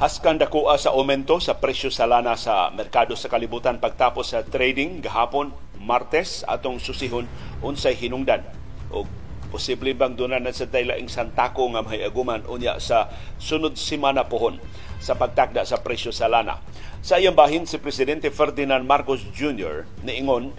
Haskan dakuha sa aumento sa presyo sa lana sa merkado sa kalibutan pagtapos sa trading gahapon Martes atong susihon unsay hinungdan o posible bang doon na sa daylaing santako nga mahiaguman unya sa sunod semana pohon sa pagtakda sa presyo sa lana. Sa iyang bahin si Presidente Ferdinand Marcos Jr. niingon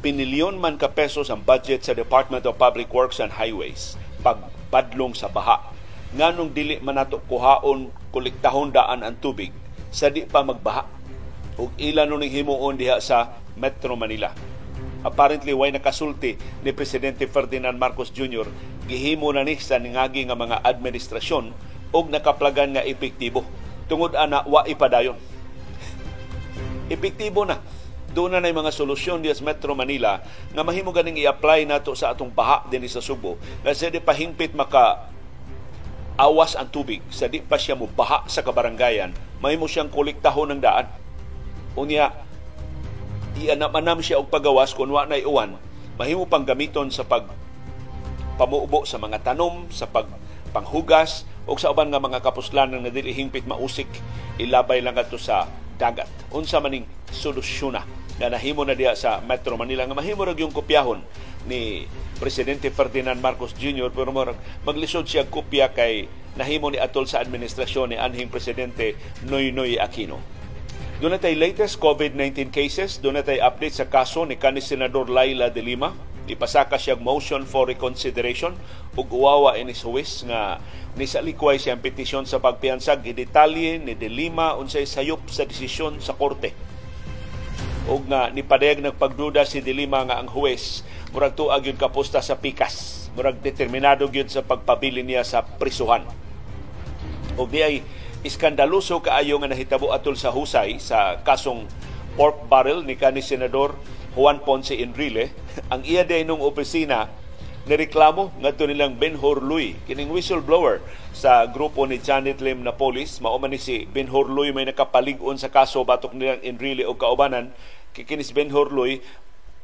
pinilyon man ka pesos ang budget sa Department of Public Works and Highways pagpadlong sa baha nganong dili man nato kuhaon kolektahon daan ang tubig sa di pa magbaha ug ilan ning himuon diha sa Metro Manila. Apparently way nakasulti ni presidente Ferdinand Marcos Jr. gihimo na ni sa ningagi nga mga administrasyon ug nakaplagan nga epektibo tungod ana wa ipadayon. Epektibo na doon na mga solusyon diya sa Metro Manila nga mahimo ganing i-apply nato sa atong baha din sa Subo kasi di pahimpit maka awas ang tubig sa di pa siya mubaha sa kabarangayan, may mo siyang kolektahon ng daan. Unya, ianam-anam siya og pagawas kung wa na iuwan, mahimo pang gamiton sa pag pamuubo sa mga tanom, sa pag panghugas o sa uban nga mga kapuslanan nga dili hingpit mausik ilabay lang ato sa dagat. Unsa maning solusyon na na nahimo na diya sa Metro Manila nga mahimo ra yung kopyahon ni Presidente Ferdinand Marcos Jr. pero maglisod siya kopya kay nahimo ni atol sa administrasyon ni anhing Presidente Noynoy Aquino. Doon natay latest COVID-19 cases, doon natay update sa kaso ni kanis Senador Laila de Lima. Ipasaka siya motion for reconsideration ug uwawa ini Swiss nga ni sa likway siyang petisyon sa pagpiansag gidetalye ni de Lima unsay sayop sa desisyon sa korte ug nga nipadayag nagpagduda si Dilima nga ang huwes. Murag tuag yun kapusta sa pikas. Murag determinado gyud sa pagpabili niya sa prisuhan. Ug di ay iskandaluso kaayo nga nahitabo atol sa husay sa kasong pork barrel ni kani senador Juan Ponce Enrile. Ang iya day nung opisina nireklamo ngadto nilang Ben Horluy kining whistleblower sa grupo ni Janet Lim na polis mao man ni si Ben Horluy may nakapalig-on sa kaso batok nilang Enrile o kaubanan kikinis Ben Horloy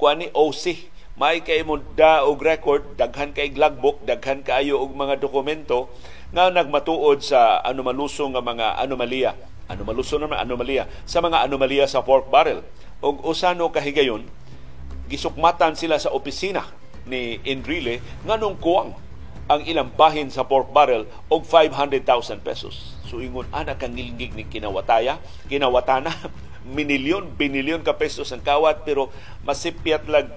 kuani OC may kay mo da og record daghan kay logbook daghan kaayo og mga dokumento nga nagmatuod sa anomalusong nga mga anomalya. Anomaluso naman anomalya. Sa mga anomalya sa pork barrel. Og usano kahigayon gisukmatan sila sa opisina ni Enrile nganong kuwang ang ilang bahin sa pork barrel og 500,000 pesos. So ingon ana kang ni kinawataya, kinawatana minilyon, binilyon ka pesos ang kawat pero masipyat lag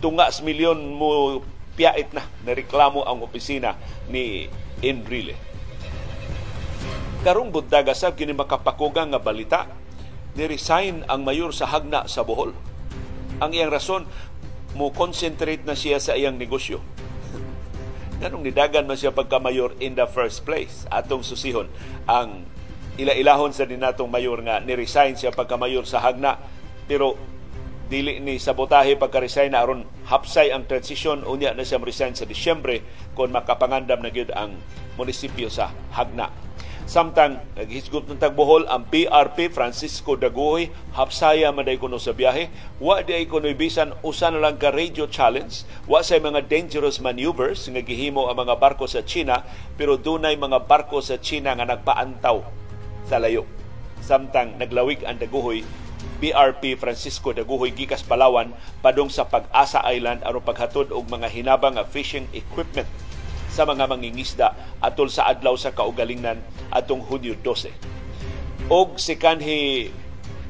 tungas milyon mo piyait na nareklamo ang opisina ni Enrile. Karong buddaga sab kini makapakugang nga balita ni-resign ang mayor sa Hagna sa Bohol. Ang iyang rason mo concentrate na siya sa iyang negosyo. Ganong nidagan man siya pagka-mayor in the first place. Atong susihon ang ila-ilahon sa dinatong mayor nga ni-resign siya pagka-mayor sa Hagna. Pero dili ni sabotahe pagka-resign na aron hapsay ang transition. Unya na siya resign sa Disyembre kung makapangandam na gyud ang munisipyo sa Hagna. Samtang naghisgot ng tagbohol ang PRP Francisco Dagoy hapsaya man kuno sa biyahe. Wa di kuno bisan usa na lang ka radio challenge. Wa say mga dangerous maneuvers nga gihimo ang mga barko sa China pero dunay mga barko sa China nga nagpaantaw sa layo. Samtang naglawig ang daguhoy, BRP Francisco Daguhoy gikas Palawan padung sa Pag-asa Island aron paghatod og mga hinabang nga fishing equipment sa mga mangingisda atol sa adlaw sa kaugalingnan atong Hunyo 12. Og si kanhi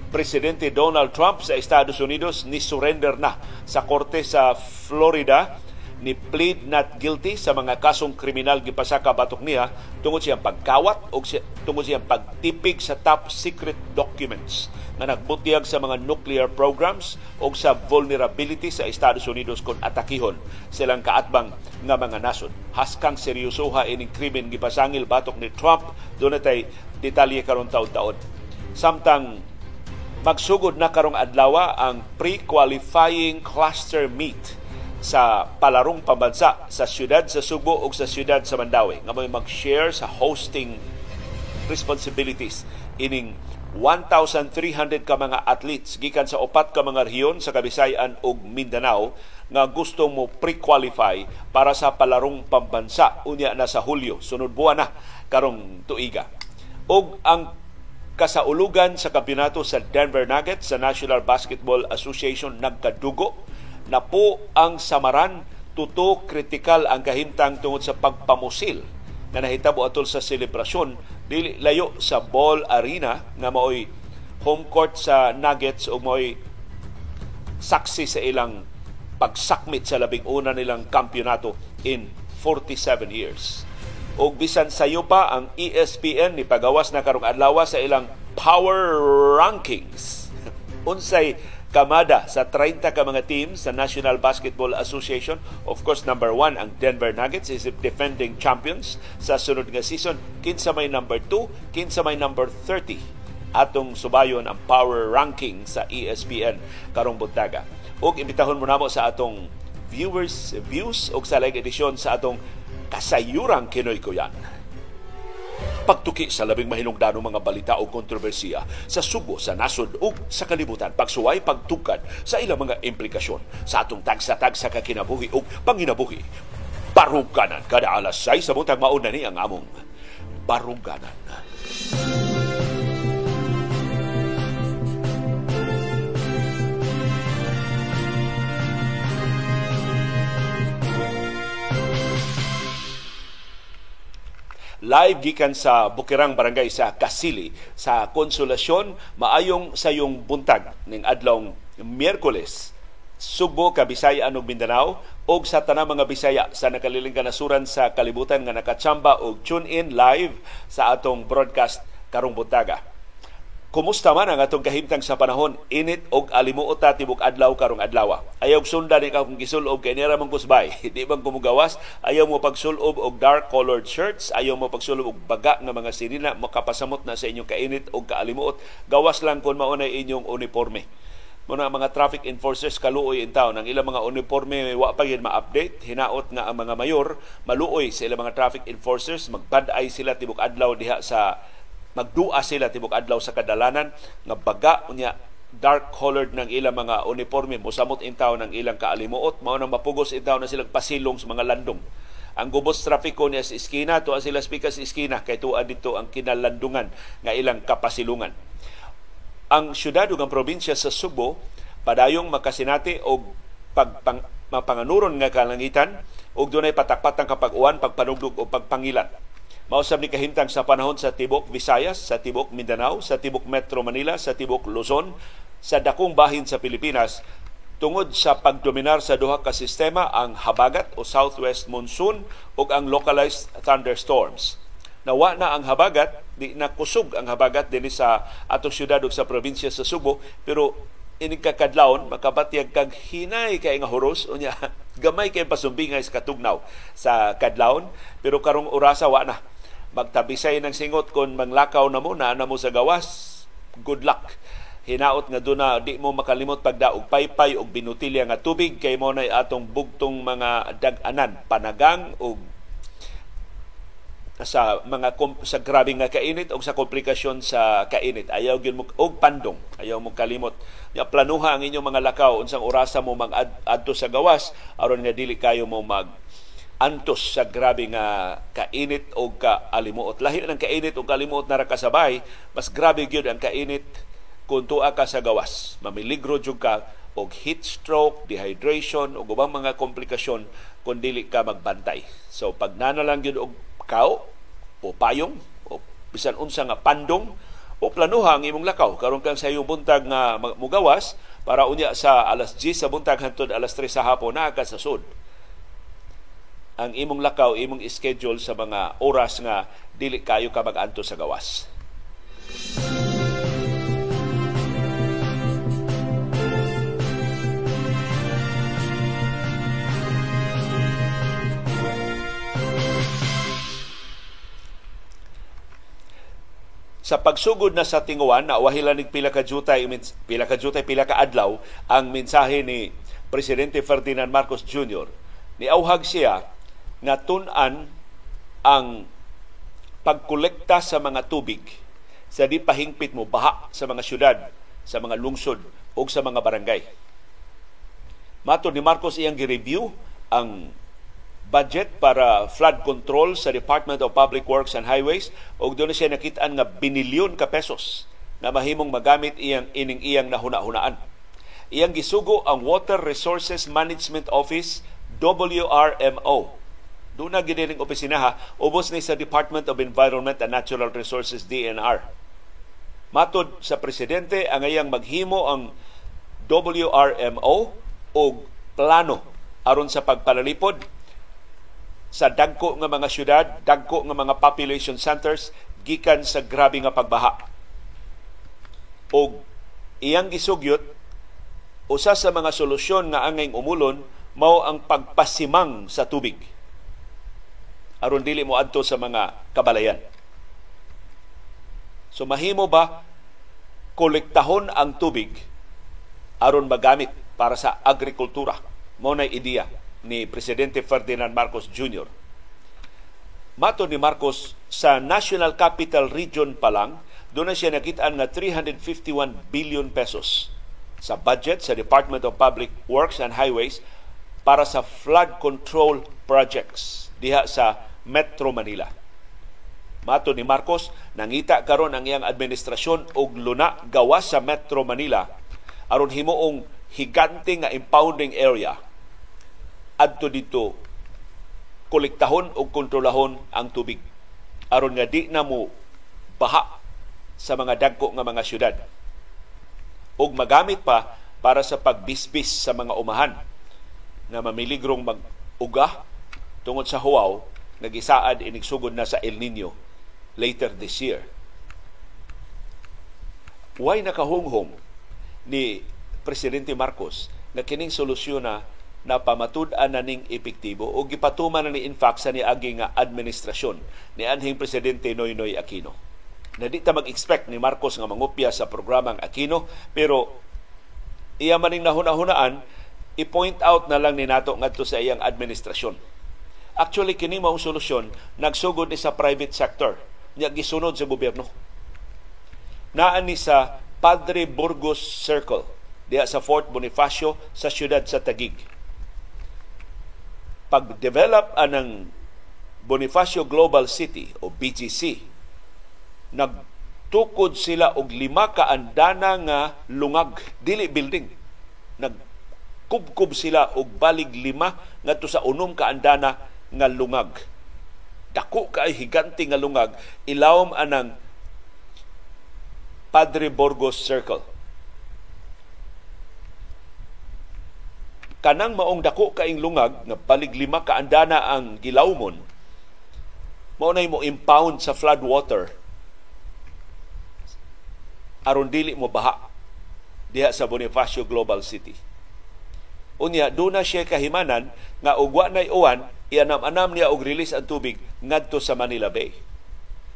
Presidente Donald Trump sa Estados Unidos ni surrender na sa korte sa Florida ni plead not guilty sa mga kasong kriminal gipasaka batok niya tungod siyang pagkawat o siya, tungod siyang pagtipig sa top secret documents nga nagbutiyag sa mga nuclear programs o sa vulnerability sa Estados Unidos kung atakihon silang kaatbang nga mga nasod. Haskang seryosoha ining krimen gipasangil batok ni Trump natay detalye karon taon-taon. Samtang magsugod na karong adlaw ang pre-qualifying cluster meet sa palarong pambansa sa siyudad sa Subo o sa siyudad sa Mandawi. Nga may mag-share sa hosting responsibilities. Ining 1,300 ka mga athletes gikan sa upat ka mga rehiyon sa Kabisayan ug Mindanao nga gusto mo pre-qualify para sa palarong pambansa. Unya na sa Hulyo. Sunod buwan na karong tuiga. Og ang kasaulugan sa kampeonato sa Denver Nuggets sa National Basketball Association nagkadugo na po ang samaran tuto kritikal ang kahimtang tungod sa pagpamusil na nahitabo atol sa selebrasyon dili layo sa Ball Arena nga maoy home court sa Nuggets o maoy saksi sa ilang pagsakmit sa labing una nilang kampeonato in 47 years. O bisan sayo pa ang ESPN ni pagawas na karong adlaw sa ilang power rankings. Unsay kamada sa 30 ka mga teams sa National Basketball Association. Of course, number one, ang Denver Nuggets is defending champions sa sunod nga season. Kinsa may number 2, kinsa may number 30 atong subayon ang power ranking sa ESPN karong buntaga. Ug imbitahon mo namo sa atong viewers views og sa live edisyon sa atong kasayurang Kinoy Kuyan. Pagtuki sa labing mahinungdanong mga balita o kontrobersiya sa subo, sa nasod o sa kalibutan. Pagsuway, pagtukad sa ilang mga implikasyon sa atong tagsa-tagsa kakinabuhi o panginabuhi. Baruganan kada alas 6 sa butang mauna ni ang among baruganan. Baruganan. Live gikan sa Bukirang Barangay sa Kasili sa Konsolasyon maayong sayong buntag ning adlaw Miyerkules Sugbo, Kabisaya ug Mindanao og sa tanang mga Bisaya sa nakaliling kanasuran sa kalibutan nga nakatsamba og tune in live sa atong broadcast karong buntaga. Kumusta man ang atong kahimtang sa panahon, init og alimuot ta tibok adlaw karong adlaw. Ayaw sundan ni ka kung gisulob kay nira man kusbay. Di bang kumugawas, ayaw mo pagsulob og dark colored shirts, ayaw mo pagsulob og baga nga mga sirina, makapasamot na sa inyong kainit og kaalimuot. Gawas lang kun mao na inyong uniforme. Muna mga traffic enforcers kaluoy in town ang ilang mga uniforme wa pa yun ma-update hinaot nga ang mga mayor maluoy sa ilang mga traffic enforcers magpad-ay sila tibok adlaw diha sa magdua sila tibok adlaw sa kadalanan nga baga unya dark colored ng ilang mga uniforme mosamot intaw ng ilang kaalimuot. Mao nang mapugos intaw na silang pasilong sa mga landong. Ang gubos trapiko niya sa iskina tuwa sila speaker sa iskina kay tuwa dito ang kinalandungan nga ilang kapasilungan. Ang syudad ug ang probinsya sa Subo padayong makasinati og pagpang mapanganuron nga kalangitan ug dunay patakpatang kapag-uwan pagpanugdog o pagpangilan Mausab ni kahintang sa panahon sa Tibok Visayas, sa Tibok Mindanao, sa Tibok Metro Manila, sa Tibok Luzon, sa dakong bahin sa Pilipinas. Tungod sa pagdominar sa duha ka sistema ang habagat o southwest monsoon ug ang localized thunderstorms. Nawa na ang habagat, di na kusog ang habagat dinhi sa atong syudad ug sa probinsya sa Subo, pero inig kakadlawon makabatyag kag hinay kay nga horos unya gamay kay pasumbingay sa katugnaw sa kadlawon. Pero karong orasa wa na magtabisay ng singot kung manglakaw na mo na na mo sa gawas. Good luck. Hinaot nga duna di mo makalimot pagdaog paypay og binutilya nga tubig kay mo na atong bugtong mga dag-anan panagang og sa mga sa grabe nga kainit o sa komplikasyon sa kainit. Ayaw gyud mo og pandong ayaw mo kalimot. Ya planuha ang inyong mga lakaw unsang orasa mo mag adto sa gawas. Aron nga dili kayo mo mag antos sa grabe nga kainit o kaalimuot. Lahi ng kainit o kaalimuot na rakasabay, mas grabe gyud ang kainit kung tuwa ka sa gawas. Mamiligro jud ka og heat stroke, dehydration o ubang mga komplikasyon kung dili ka magbantay. So pag nana lang gyud og kao o payong o bisan unsa nga pandong o planuha ang imong lakaw karon kang sa iyong buntag nga mugawas para unya sa alas 10 sa buntag hangtod alas 3 sa hapon na ka sa sud ang imong lakaw, imong schedule sa mga oras nga dili kayo ka mag-anto sa gawas. sa pagsugod na sa tinguan na wahila nig pila ka jutay pila ka jutay pila ka adlaw ang mensahe ni presidente Ferdinand Marcos Jr. ni auhag siya nga tun-an ang pagkolekta sa mga tubig sa di pahingpit mo baha sa mga syudad, sa mga lungsod o sa mga barangay. Mato ni Marcos iyang gi-review ang budget para flood control sa Department of Public Works and Highways ug doon siya nakitaan nga binilyon ka pesos na mahimong magamit iyang ining iyang nahuna-hunaan. Iyang gisugo ang Water Resources Management Office WRMO. Doon na giniling opisinaha, ubos ni sa Department of Environment and Natural Resources DNR. Matod sa presidente, ang iyang maghimo ang WRMO o plano aron sa pagpalalipod sa dagko nga mga syudad, dagko nga mga population centers gikan sa grabe nga pagbaha. O iyang gisugyot usa sa mga solusyon nga angay umulon mao ang pagpasimang sa tubig aron dili mo adto sa mga kabalayan. So mahimo ba kolektahon ang tubig aron magamit para sa agrikultura? Mao na ideya ni Presidente Ferdinand Marcos Jr. Mato ni Marcos sa National Capital Region pa lang, doon siya nakitaan nga 351 billion pesos sa budget sa Department of Public Works and Highways para sa flood control projects diha sa Metro Manila. Mato ni Marcos, nangita karon ang iyang administrasyon og luna gawas sa Metro Manila aron himuong higante nga impounding area. Adto dito kolektahon o kontrolahon ang tubig. Aron nga di na mo baha sa mga dagko nga mga syudad. Ug magamit pa para sa pagbisbis sa mga umahan na mamiligrong mag-uga tungod sa huwaw nagisaad inigsugod na sa El Nino later this year. Why nakahunghong ni Presidente Marcos na kining solusyon na napamatud-an na ning epektibo o gipatuman na ni in fact sa niagi nga administrasyon ni anhing presidente Noynoy Aquino. Na di ta mag-expect ni Marcos nga mangupya sa programang Aquino pero iya maning nahuna-hunaan i-point out na lang ni nato ngadto sa iyang administrasyon. Actually kini mao solusyon. Nagsugod ni sa private sector. Nya gisunod sa gobyerno. Naa ni sa Padre Burgos Circle. Diha sa Fort Bonifacio sa siyudad sa Tagig pag-develop anang Bonifacio Global City o BGC nagtukod sila og lima ka andana nga lungag. Dili building. Nagkubkob sila og balig lima ngadto sa unom ka andana nga lungag. Dako kay higanti nga lungag. Ilawom anang Padre Burgos Circle. Kanang maong dako kaing lungag nga balig lima ka andana ang gilawmon mao nay mo impound sa flood water. Aron dili mo baha diha sa Bonifacio Global City. Unya, doon na siya kahimanan nga ugwa na uwan, ianam-anam niya og release ang tubig ngadto sa Manila Bay.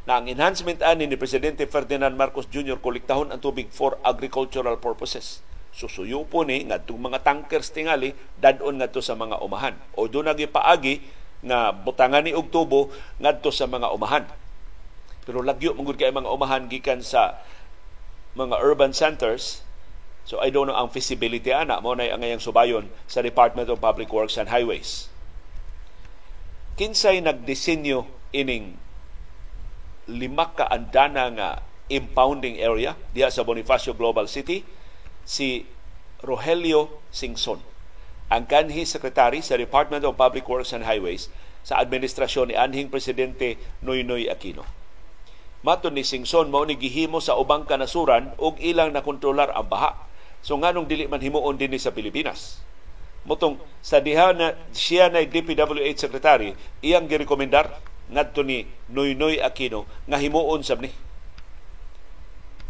Na ang enhancement ani ni Presidente Ferdinand Marcos Jr. kolektahon ang tubig for agricultural purposes susuyo po ni ngadtong mga tankers tingali dadon ngadto sa mga umahan o do nagi paagi nga butangan ni og tubo ngadto sa mga umahan pero lagyo mangud kay mga umahan gikan sa mga urban centers so I don't know ang feasibility ana mo na ang ngayang subayon sa Department of Public Works and Highways kinsay nagdisenyo ining lima ka andana nga impounding area diha sa Bonifacio Global City si Rogelio Singson, ang kanhi sekretary sa Department of Public Works and Highways sa administrasyon ni anhing presidente Noynoy Aquino. Mato ni Singson mao ni gihimo sa ubang kanasuran ug ilang nakontrolar ang baha. So nganong dili man himuon dinhi sa Pilipinas. Motong sa diha na siya na DPWH secretary, iyang girekomendar ngadto ni Noynoy Aquino nga himuon sab ni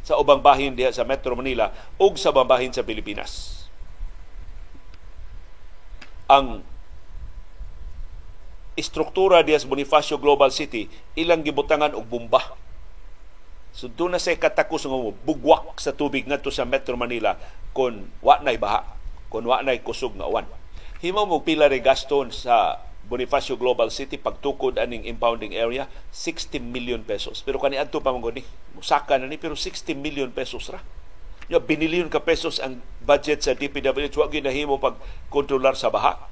sa ubang bahin diha sa Metro Manila ug sa bahin sa Pilipinas. Ang istruktura diha sa Bonifacio Global City ilang gibutangan og bomba. So doon na say katakos nga bugwak sa tubig ngadto sa Metro Manila kon wa nay baha, kon wa nay kusog nga uwan. Himo mo pila re gaston sa Bonifacio Global City pagtukod aning impounding area 60 million pesos. Pero kani adto pa mo ni musaka na ni pero 60 million pesos ra. Ya binilyon ka pesos ang budget sa DPWH wa ginahimo pag kontrolar sa baha.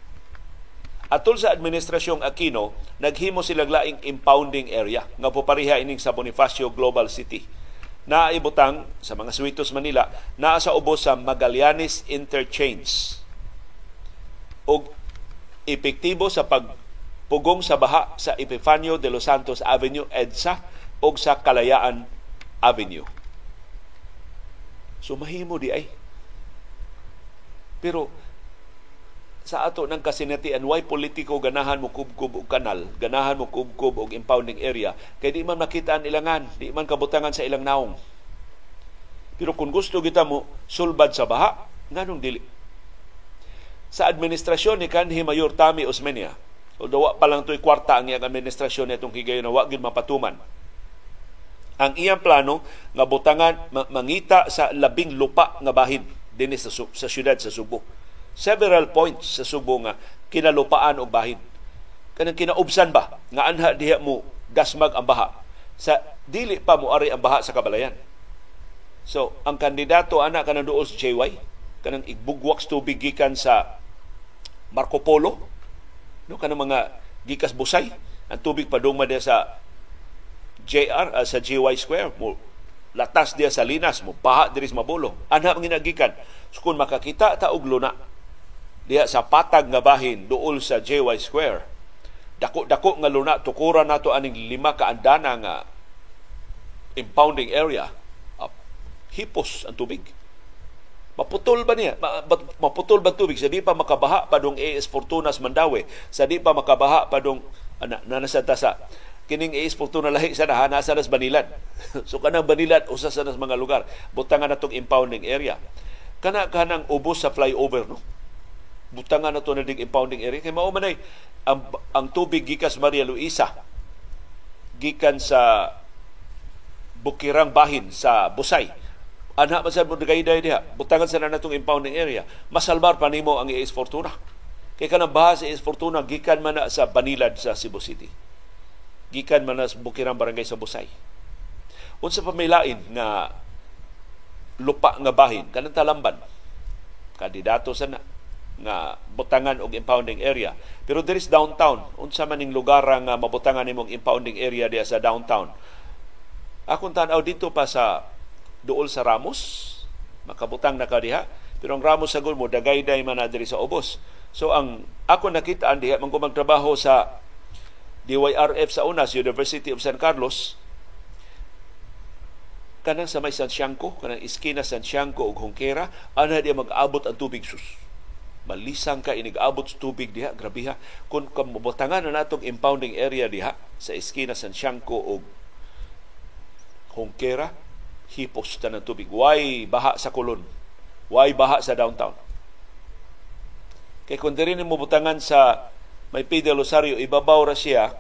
Atol sa administrasyong Aquino, naghimo sila laing impounding area nga popariha ining sa Bonifacio Global City. Naibutang sa mga Suitos Manila naa sa ubos sa Magallanes Interchange. O epektibo sa pagpugong sa baha sa Epifanio de los Santos Avenue EDSA o sa Kalayaan Avenue. So mahimo di ay. Pero sa ato ng kasinatian why politiko ganahan mo kubkub og kanal ganahan mo kubkub og impounding area kay di man makita ang ilangan di man kabutangan sa ilang naong. Pero kung gusto kita mo sulbad sa baha nganong dili? Sa administrasyon ni kanhi Mayor Tami Osmeña although pa lang to'y kwarta ang iyang administrasyon nitong higayon na wa gid mapatuman ang iyang plano nga butangan mangita sa labing lupa nga bahin dinhi sa, sa syudad sa Subo several points sa Subo nga kinalupaan og bahin. Kanang kinaubsan ba? Nga anha diha mo dasmag ang baha. Sa dili pa mo ari ang baha sa kabalayan. So, ang kandidato ana kanang duol sa JY kanang igbugwak tubig sa Marco Polo no kanang mga gikas busay ang tubig padung diha sa JR uh, sa JY Square. Mo latas diya sa linas mo baha diri sa mabulo. Anha ang ginagikan so kung makakita ta og luna diha sa patag nga bahin duol sa JY Square. Dako-dako nga luna tukuran nato aning lima ka andana nga impounding area. Uh, hipos ang tubig. Maputol ba niya? Maputol ba tubig? Sa di pa makabaha pa dong AS Fortunas Mandawi. Sa di pa makabaha pa dong na, na nasanta sa kining AS Fortuna lahi sa naha nasa nas Banilan. so kanang Banilan usa sa nas mga lugar. Butangan natong impounding area. Kana kanang ubos sa flyover no butangan na to na dig impounding area. Kay mao man ang, ang tubig gikas Maria Luisa gikan sa Bukirang Bahin sa Busay. Anha man sa dagayday diha butangan sa na natong impounding area. Masalbar pa nimo ang AS Fortuna. Kay kanang baha sa AS Fortuna gikan man na sa Banilad sa Cebu City. Gikan man sa Bukirang Barangay sa Busay. Unsa pa may lain nga lupa nga bahin? Kanang talamban. Kandidato sa na nga butangan og impounding area. Pero there is downtown. Unsa man ning lugar nga mabutangan nimong impounding area diya sa downtown. Akong tan-aw dito pa sa duol sa Ramos, makabutang na ka diha. Pero ang Ramos sagol mo dagay-day man diri sa ubos. So ang ako nakita diha man magtrabaho sa DYRF sa UNAS, University of San Carlos, kanang sa may Santiago, kanang iskina Santiago ug Hongkera, ana di mag-abot ang tubig sus malisang ka inig-abot sa tubig diha. Grabe ha. Kung kamubutangan na natong impounding area diha sa iskina San Siangco o Hongkera hipos ta ng tubig. Why baha sa kulon? Why baha sa downtown? Kay kung diri mo butangan sa may Pide Rosario ibabaw ra siya.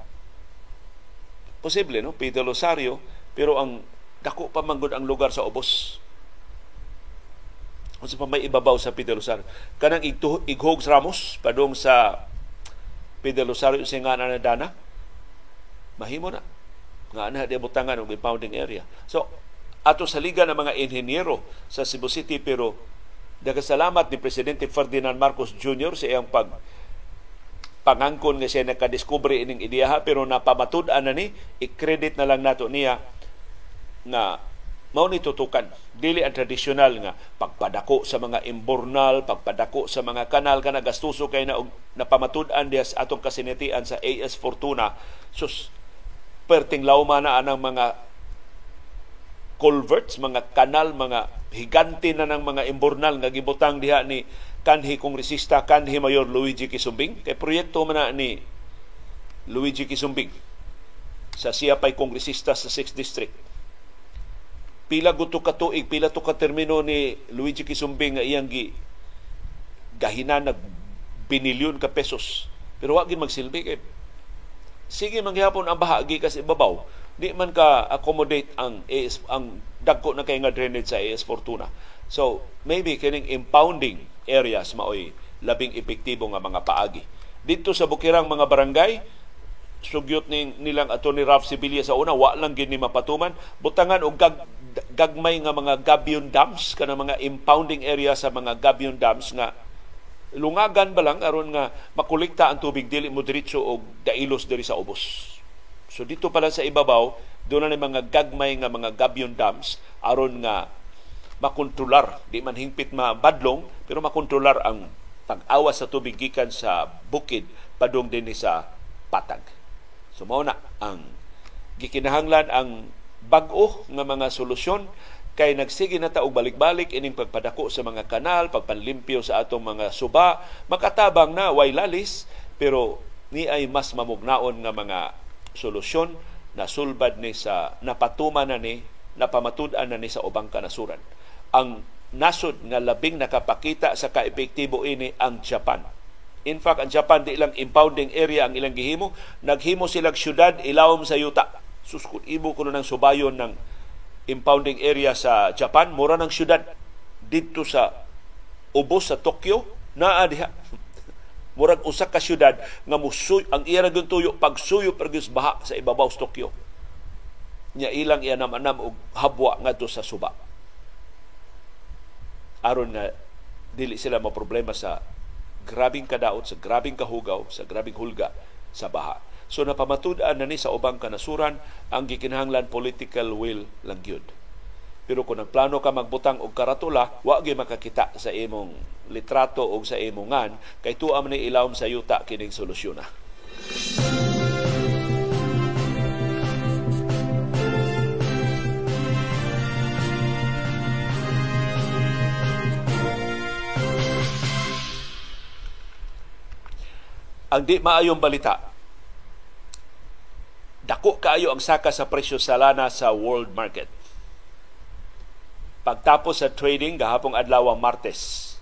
Posible no? Pide Rosario pero ang dako pa manggod ang lugar sa ubos Unsa pa may ibabaw sa Pidelosario. Kanang igtuh, ighog Ramos padung sa Pidelosario sa nga na dana. Mahimo na. Nga na di butangan og impounding area. So ato sa liga ng mga inhenyero sa Cebu City pero salamat ni Presidente Ferdinand Marcos Jr. sa iyang pag pangangkon nga siya nakadiskubre ining ideya pero napamatud-an na ni i-credit na lang nato niya na mao ni tutukan dili ang tradisyonal nga pagpadako sa mga imbornal pagpadako sa mga kanal kana gastuso kay na napamatud-an diya sa atong kasinitian sa AS Fortuna. Sus perting lawma na anang mga culverts mga kanal mga higante na ng mga imbornal nga gibutang diha ni kanhi kongresista kanhi mayor Luigi Kisumbing. Kay proyekto man na ni Luigi Kisumbing sa siya pay kongresista sa 6th district pila gusto ka tuig, pila to ka termino ni Luigi Kisumbing nga iyang gi gahina nag binilyon ka pesos. Pero wa gid magsilbi kay sige mangyapon ang bahagi kasi ibabaw di man ka accommodate ang AS, ang dagko na kay nga drainage sa AS Fortuna. So, maybe kining impounding areas maoy labing epektibo nga mga paagi. Dito sa bukirang mga barangay, sugyot ning nilang ato ni Ralph Sibilia sa una, wa lang gini mapatuman, butangan og gag gagmay nga mga gabion dams kana mga impounding area sa mga gabion dams nga lungagan ba lang aron nga makolekta ang tubig dili mo diretso og dailos diri sa ubos. So dito pala sa ibabaw, doon na mga gagmay nga mga gabion dams aron nga makontrolar, di man hingpit mabadlong, pero makontrolar ang tag-awas sa tubig gikan sa bukid padung din sa patag. So mao na ang gikinahanglan ang bag-o nga mga solusyon kay nagsige na ta og balik-balik ining pagpadako sa mga kanal, pagpanlimpyo sa atong mga suba, makatabang na way lalis pero ni ay mas mamugnaon nga mga solusyon na sulbad ni sa napatuman na ni napamatud-an na ni sa ubang kanasuran. Ang nasod nga labing nakapakita sa kaepektibo ini ang Japan. In fact, ang Japan di ilang impounding area ang ilang gihimo, naghimo silang syudad ilawom sa yuta. Suskot ibo ko ng subayon ng impounding area sa Japan, mura ng syudad dito sa ubos sa Tokyo, naa diha. Murag usa ka syudad nga musuy ang iya ra tuyo pagsuyo pergis baha sa ibabaw sa Tokyo. Nya ilang iya namanam og habwa ngadto sa suba. Aron nga dili sila mo problema sa grabing kadaot, sa grabing kahugaw, sa grabing hulga sa baha. So napamatud-an na ni sa ubang kanasuran ang gikinahanglan political will lang gyud. Pero kung nagplano ka magbutang og karatula, wa gyud makakita sa imong litrato o sa imongan kay tuwa man ni ilawom sa yuta kining solusyon na. ang di maayong balita kaayo ang saka sa presyo sa lana sa world market. Pagtapos sa trading gahapong adlaw Martes,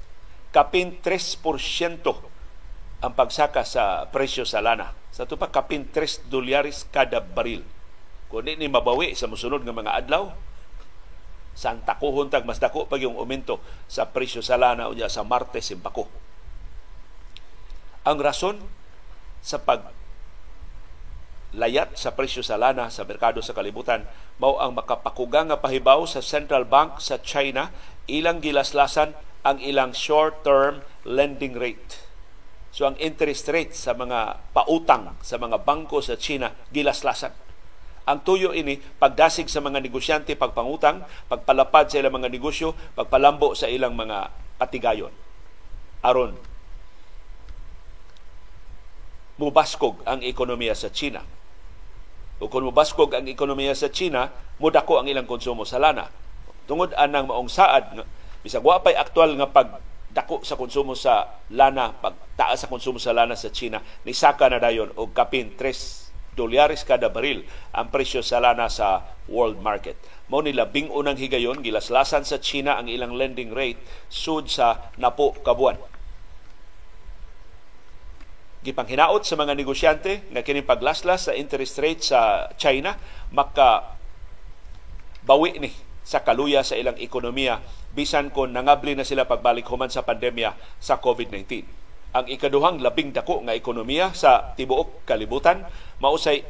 kapin 3% ang pagsaka sa presyo sa lana. Sa ito pa, kapin 3 dolyaris kada baril. Kung ni mabawi sa musunod nga mga adlaw, sa takuhon tag mas dako pag yung umento sa presyo sa lana unya sa Martes impako. Ang rason sa pag layat sa presyo sa lana sa merkado sa kalibutan mao ang makapakugang nga pahibaw sa Central Bank sa China ilang gilaslasan ang ilang short-term lending rate. So ang interest rate sa mga pautang sa mga bangko sa China gilaslasan. Ang tuyo ini pagdasig sa mga negosyante pagpangutang, pagpalapad sa ilang mga negosyo, pagpalambo sa ilang mga patigayon. Aron mubaskog ang ekonomiya sa China o kung mubaskog ang ekonomiya sa China, mudako ang ilang konsumo sa lana. Tungod anang maong saad, bisag wa pay aktual nga pag dako sa konsumo sa lana, pagtaas sa konsumo sa lana sa China, ni saka na dayon og kapin 3 dolyares kada baril ang presyo sa lana sa world market. Mao ni labing unang higayon gilaslasan sa China ang ilang lending rate sud sa napo kabuan gipanghinaot sa mga negosyante nga kini paglaslas sa interest rate sa China maka bawi ni sa kaluya sa ilang ekonomiya bisan kon nangabli na sila pagbalik human sa pandemya sa COVID-19. Ang ikaduhang labing dako nga ekonomiya sa tibuok kalibutan mausay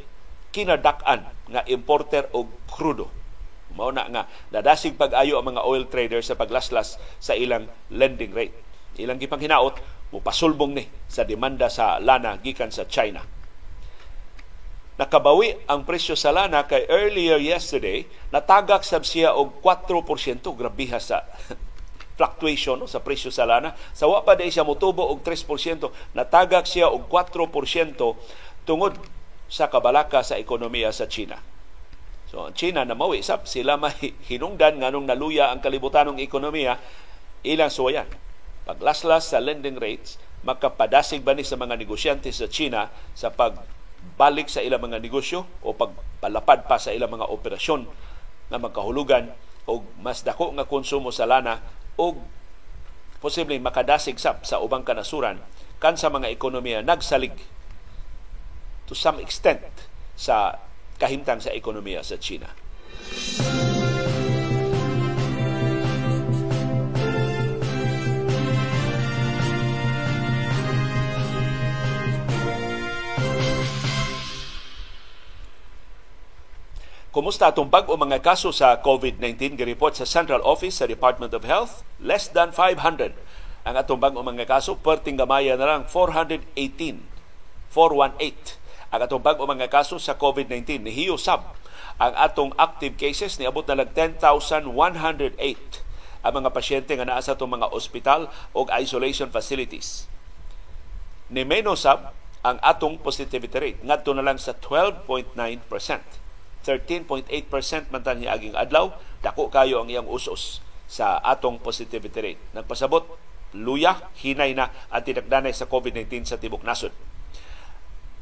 kinadak-an nga importer og krudo. Mao na nga dadasig pag-ayo ang mga oil traders sa paglaslas sa ilang lending rate. Ilang gipanghinaot mupasulbong ni sa demanda sa lana gikan sa China. Nakabawi ang presyo sa lana kay earlier yesterday natagak sab siya og 4% grabiha sa fluctuation no, sa presyo sa lana. Sa wa pa day siya motubo og 3%, natagak siya og 4% tungod sa kabalaka sa ekonomiya sa China. So ang China na mawi sab sila may hinungdan nganong naluya ang kalibutanong ekonomiya ilang suwayan paglaslas sa lending rates, makapadasig ba ni sa mga negosyante sa China sa pagbalik sa ilang mga negosyo o pagpalapad pa sa ilang mga operasyon na magkahulugan o mas dako nga konsumo sa lana o posibleng makadasig sab sa ubang kanasuran kan sa mga ekonomiya nagsalig to some extent sa kahimtang sa ekonomiya sa China. Kumusta atong bag o mga kaso sa COVID-19 gireport sa Central Office sa Department of Health? Less than 500 ang atong bag mga kaso perting gamaya na lang 418 418 ang atong bag mga kaso sa COVID-19 nihiyo sab ang atong active cases niabot na lang 10,108 ang mga pasyente nga naa sa atong mga ospital o isolation facilities. Ni menosab ang atong positivity rate ngadto na lang sa 12.9%. 13.8% man tan aging adlaw, dako kayo ang iyang usos sa atong positivity rate. Nagpasabot luya, hinay na ang tinagdanay sa COVID-19 sa tibok nasod.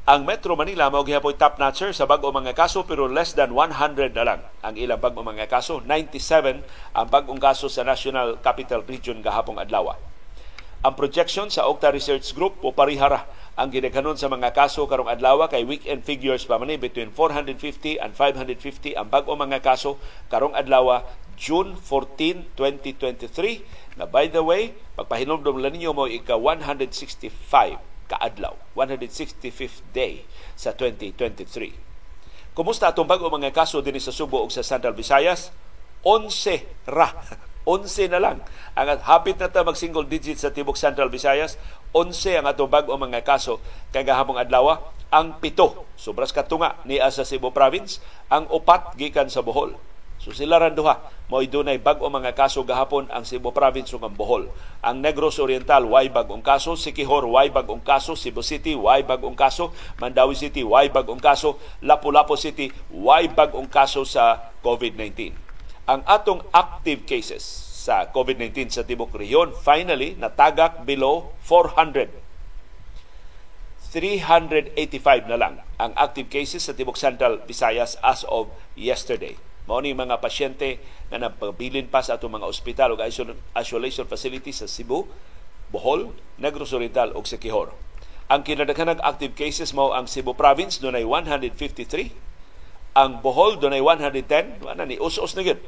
Ang Metro Manila mao gihapon top notcher sa bag-o mga kaso pero less than 100 na lang ang ilang bag-o mga kaso. 97 ang bag-ong kaso sa National Capital Region gahapong adlaw. Ang projection sa Octa Research Group po parihara ang ginaghanon sa mga kaso karong adlaw kay weekend figures pa man between 450 and 550 ang bag-o mga kaso karong adlaw June 14, 2023 na by the way pagpahinomdom lang ninyo mo ika 165 kaadlaw, 165th day sa 2023. Kumusta atong bag-o mga kaso din sa Subo ug sa Central Visayas? 11 ra. 11 na lang. Ang hapit na ta mag single digit sa tibok Central Visayas, 11 ang atong bag-o mga kaso. Kay gahamong adlaw, ang pito. Sobras katunga ni sa Cebu province, ang upat gikan sa Bohol. So sila ran duha. Mao dunay bag-o mga kaso gahapon ang Cebu province ug ang Bohol. Ang Negros Oriental way bag-ong kaso, Siquijor way bag-ong kaso, Cebu City way bag-ong kaso, Mandawi City way bag-ong kaso, Lapu-Lapu City way bag-ong kaso sa COVID-19. Ang atong active cases sa COVID-19 sa tibok rehiyon finally natagak below 400 385 na lang ang active cases sa tibok Central Visayas as of yesterday. Mao ni mga pasyente nga nagpabilin pa sa atong mga ospital ug isolation facilities sa Cebu, Bohol, Negros Oriental ug Siquijor. Ang kinadaghanang active cases mao ang Cebu Province dunay 153, ang Bohol dunay 110, wala ni us-us na gyud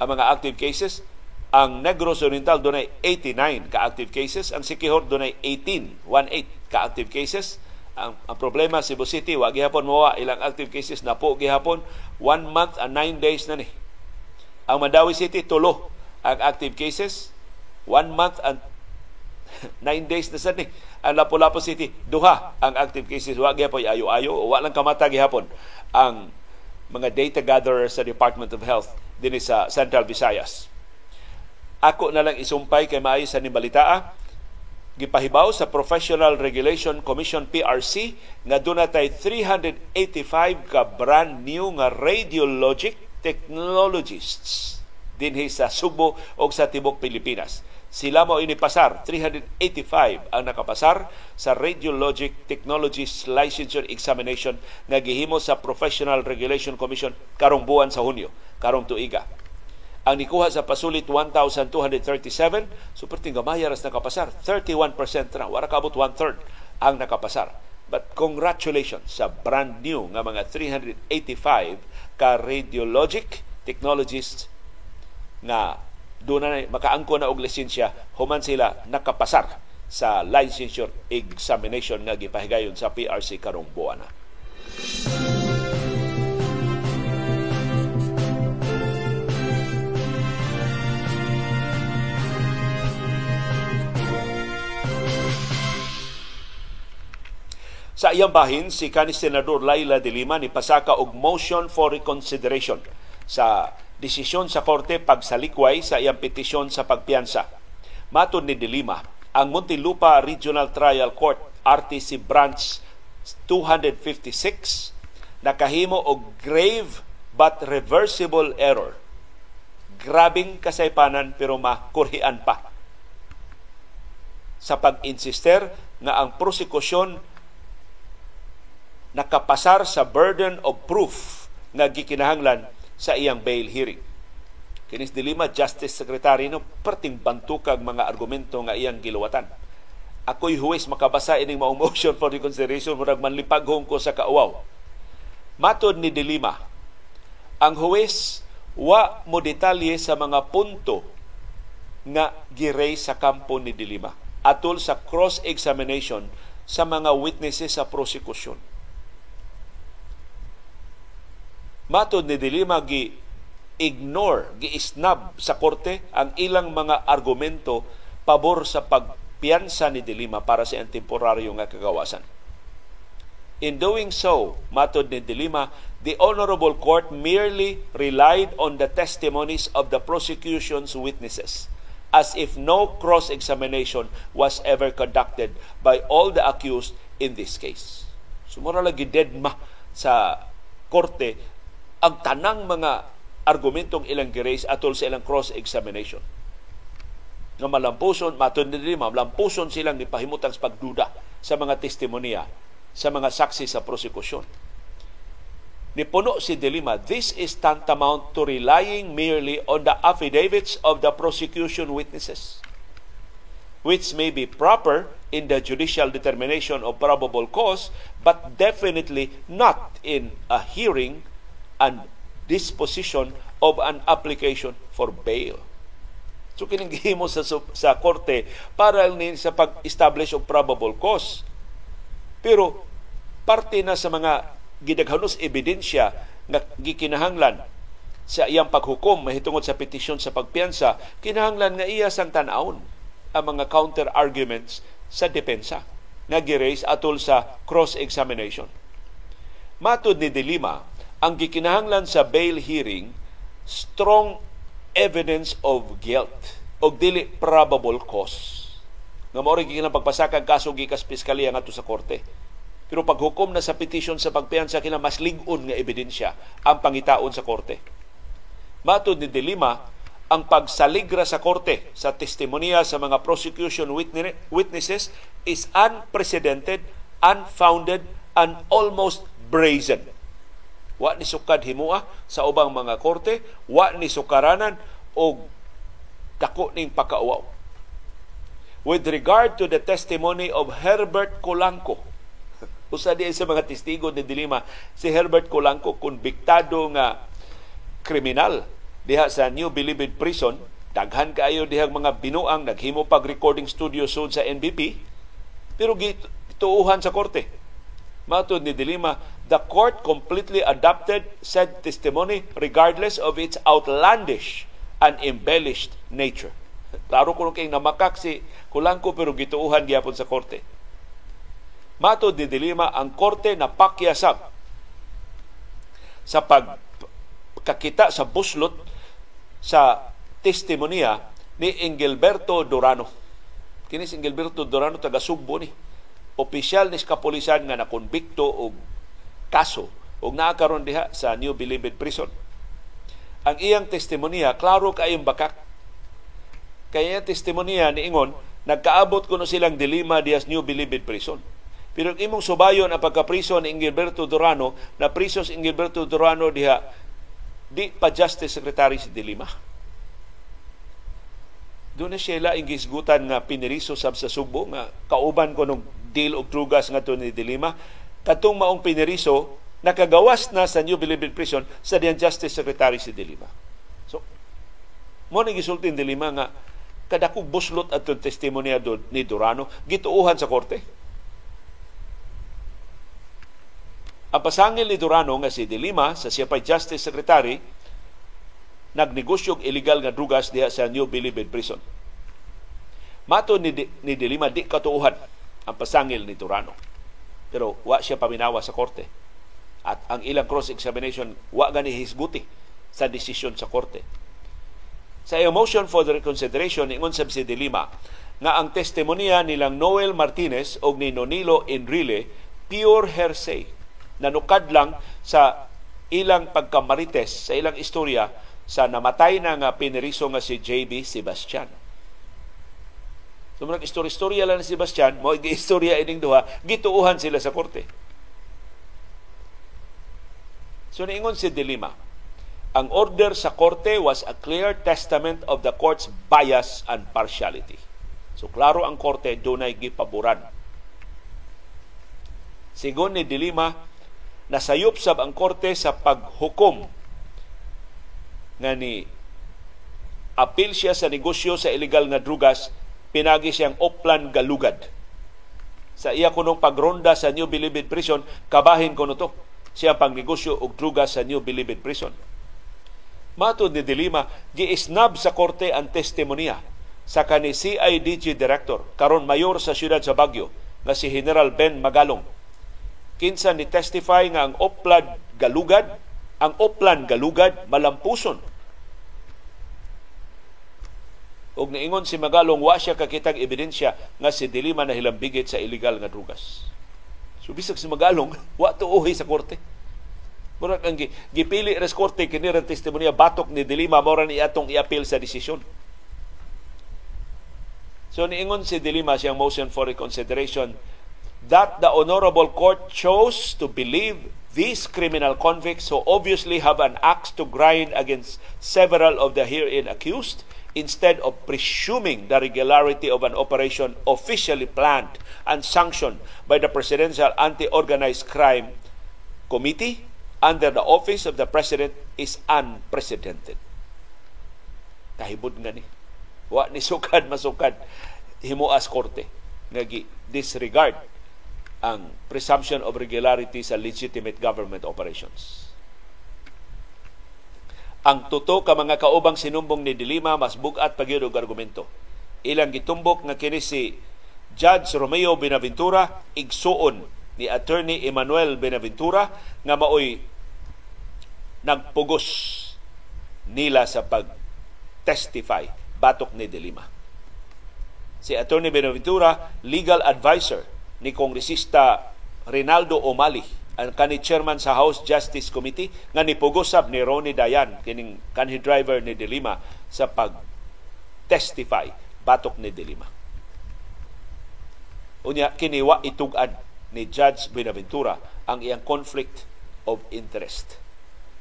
ang mga active cases. Ang Negros Oriental dunay 89 ka active cases, ang Siquijor dunay 18, 18 ka active cases. Ang, ang problema Cebu City wa gihapon mawa ilang active cases na po gihapon. One month and nine days na ni. Ang Mandawi City tulo ang active cases. One month and nine days na sa ni. Ang Lapu-Lapu City duha ang active cases. Wa gihapon ayo-ayo. Wa lang kamata gihapon. Ang mga data gatherers sa Department of Health din sa Central Visayas ako na lang isumpay kay maayo sa nimbalitaa gipahibaw sa Professional Regulation Commission PRC nga dunay 385 ka brand new nga radiologic technologists dinhi sa Subo o sa tibok Pilipinas. Sila mo inipasar, 385 ang nakapasar sa Radiologic Technologies Licensure Examination nga gihimo sa Professional Regulation Commission karong buwan sa Hunyo, karong tuiga ang nikuha sa pasulit 1,237 superting gamaya ras nakapasar. 31% ra wala kabot one third ang nakapasar. But congratulations sa brand new nga mga 385 ka radiologic technologists nga doon na makaangko na og lisensya. Human sila nakapasar sa licensure examination nga gipahigayon sa PRC karong buwan Sa iyang bahin, si kanis Senador Laila de Lima ni pasaka og motion for reconsideration sa desisyon sa korte pagsalikway sa iyang petisyon sa pagpiyansa. Matod ni de Lima, ang Muntinlupa Regional Trial Court RTC Branch 256 nakahimo og grave but reversible error. Grabing kasaypanan pero makurhian pa. Sa pag-insister nga ang prosekusyon nakapasar sa burden of proof nga gikinahanglan sa iyang bail hearing. Kinis dilima Justice Secretary no perting bantukag mga argumento nga iyang giluwatan. Ako'y huwes makabasa ining maong motion for reconsideration murag manlipag ko sa kauaw. Matod ni Dilima, ang huwes wa mo detalye sa mga punto nga giray sa kampo ni Dilima atol sa cross-examination sa mga witnesses sa prosekusyon Matod ni Dilima gi ignore, gi-snub sa korte ang ilang mga argumento pabor sa pagpiyansa ni Dilima para sa iyang temporaryo nga kagawasan. In doing so, matod ni Dilima, the Honorable Court merely relied on the testimonies of the prosecution's witnesses as if no cross-examination was ever conducted by all the accused in this case. Sumura lagi dead ma sa korte ang tanang mga argumentong ilang girace atol sa ilang cross-examination. Nga malampuson, matod ni Dilima, malampuson silang nipahimutang sa pagduda sa mga testimonya sa mga saksi sa prosekusyon. Nipuno si Delima, this is tantamount to relying merely on the affidavits of the prosecution witnesses, which may be proper in the judicial determination of probable cause, but definitely not in a hearing and disposition of an application for bail. So kining gihimo sa sa korte para ni sa pag-establish og probable cause. Pero parte na sa mga gidaghanos ebidensya nga gikinahanglan sa iyang paghukom mahitungod sa petisyon sa pagpiyansa, kinahanglan nga iya sang tan-awon ang mga counter arguments sa depensa nga giraise atol sa cross-examination. Matod ni Dilima, ang gikinahanglan sa bail hearing strong evidence of guilt o dili probable cause. Nga mao rin pagpasakang kaso gikas piskalya ngadto sa korte pero paghukom na sa petisyon sa pagpiyansa kina mas lig-on nga ebidensya ang pangitaon sa korte. Matod ni Dilima, ang pagsaligra sa korte sa testimonya sa mga prosecution witnesses is unprecedented, unfounded, and almost brazen. Wa ni sukad himua sa ubang mga korte, wa ni sukaranan o dako ning pakauaw. With regard to the testimony of Herbert Colanco, Usa di sa mga testigo ni Dilima si Herbert Colanco konbiktado nga kriminal diha sa New Bilibid Prison daghan kaayo diha mga binuang naghimo pag recording studio soon sa NBP pero gituuhan sa korte Matod ni Dilima, the court completely adopted said testimony regardless of its outlandish and embellished nature. Klaro ko kay namakak si Kulangko pero gituuhan gyapon sa korte. Mato di Dilima, ang korte na pakyasab sa pagkakita sa buslot sa testimonya ni Engelberto Durano. Kini si Engelberto Durano taga Sugbo ni. Opisyal ni kapulisan nga nakonbikto og kaso og naakaron diha sa New Bilibid Prison. Ang iyang testimonya klaro kayong bakak. Kaya testimonya ni Ingon nagkaabot kuno silang dilima diha sa New Bilibid Prison pero imong subayon ang pagkapriso ni Ingilberto Durano na priso si Ingilberto Durano diha di pa Justice Secretary si Dilima. Doon na siya laing gisgutan nga piniriso sab sa Subo nga kauban ko nung deal og trugas nga to ni Dilima. Katong maong piniriso nakagawas na sa New Bilibid Prison sa diyan Justice Secretary si Dilima. So, mo ni gisulti ni Dilima nga kadakog buslot at testimonya ni Durano gituuhan sa korte Ang pasangil ni Durano nga si Dilima sa siya Justice Secretary nagnegosyo og illegal nga drugas diha sa New Bilibid Prison. Mato ni, ni Dilima di katuuhan ang pasangil ni Durano. Pero wa siya paminawa sa korte. At ang ilang cross-examination wa gani hisguti sa desisyon sa korte. Sa motion for the reconsideration ingon sab si Dilima nga ang testimonya nilang Noel Martinez o ni Nonilo Enrile pure hearsay nanukad lang sa ilang pagkamarites, sa ilang istorya sa namatay na nga piniriso nga si JB Sebastian. Mga istorya-istorya lang ni Sebastian, mo istorya ining duha, gituuhan sila sa korte. So, niingon si Dilima, ang order sa korte was a clear testament of the court's bias and partiality. So, klaro ang korte, dunay gipaboran. Sigon ni Dilima, nasayop sab ang korte sa paghukom nga ni apil siya sa negosyo sa illegal nga drugas pinagi siyang Oplan Galugad sa iya kunong pagronda sa New Bilibid Prison kabahin kuno to siya pang negosyo og drugas sa New Bilibid Prison Matod ni Dilima, giisnab sa korte ang testimonya sa kani CIDG Director, karon mayor sa siyudad sa Bagyo, nga si General Ben Magalong. Kinsa ni testify nga ang Oplan Galugad, ang Oplan Galugad malampuson. Og niingon si Magalong wa siya kakitang ebidensya nga si Dilima na hilambigit sa illegal nga drugas. So bisag si Magalong, wa tuohi sa korte. Murag ang gipili res korte kini ra testimonya batok ni Dilima mora ni atong iapil sa desisyon. So niingon si Dilima siyang motion for reconsideration that the honorable court chose to believe these criminal convicts who obviously have an axe to grind against several of the herein accused instead of presuming the regularity of an operation officially planned and sanctioned by the Presidential Anti-Organized Crime Committee under the office of the President is unprecedented. Kahibod nga ni wa ni sukad masukad himuas korte nga disregard ang presumption of regularity sa legitimate government operations. Ang tuto ka mga kaubang sinumbong ni Dilima mas bugat pagyud og argumento. Ilang gitumbok nga kini si Judge Romeo Benaventura igsuon ni Attorney Emmanuel Benaventura nga maoy nagpugos nila sa pag testify batok ni Delima. Si Attorney Benaventura, legal advisor ni Kongresista Rinaldo O'Malley, ang kani chairman sa House Justice Committee nga nipugosab ni Ronnie Dayan kining kanhi driver ni Delima sa pag testify batok ni Delima. Unya kiniwa itugad ni Judge Benaventura ang iyang conflict of interest.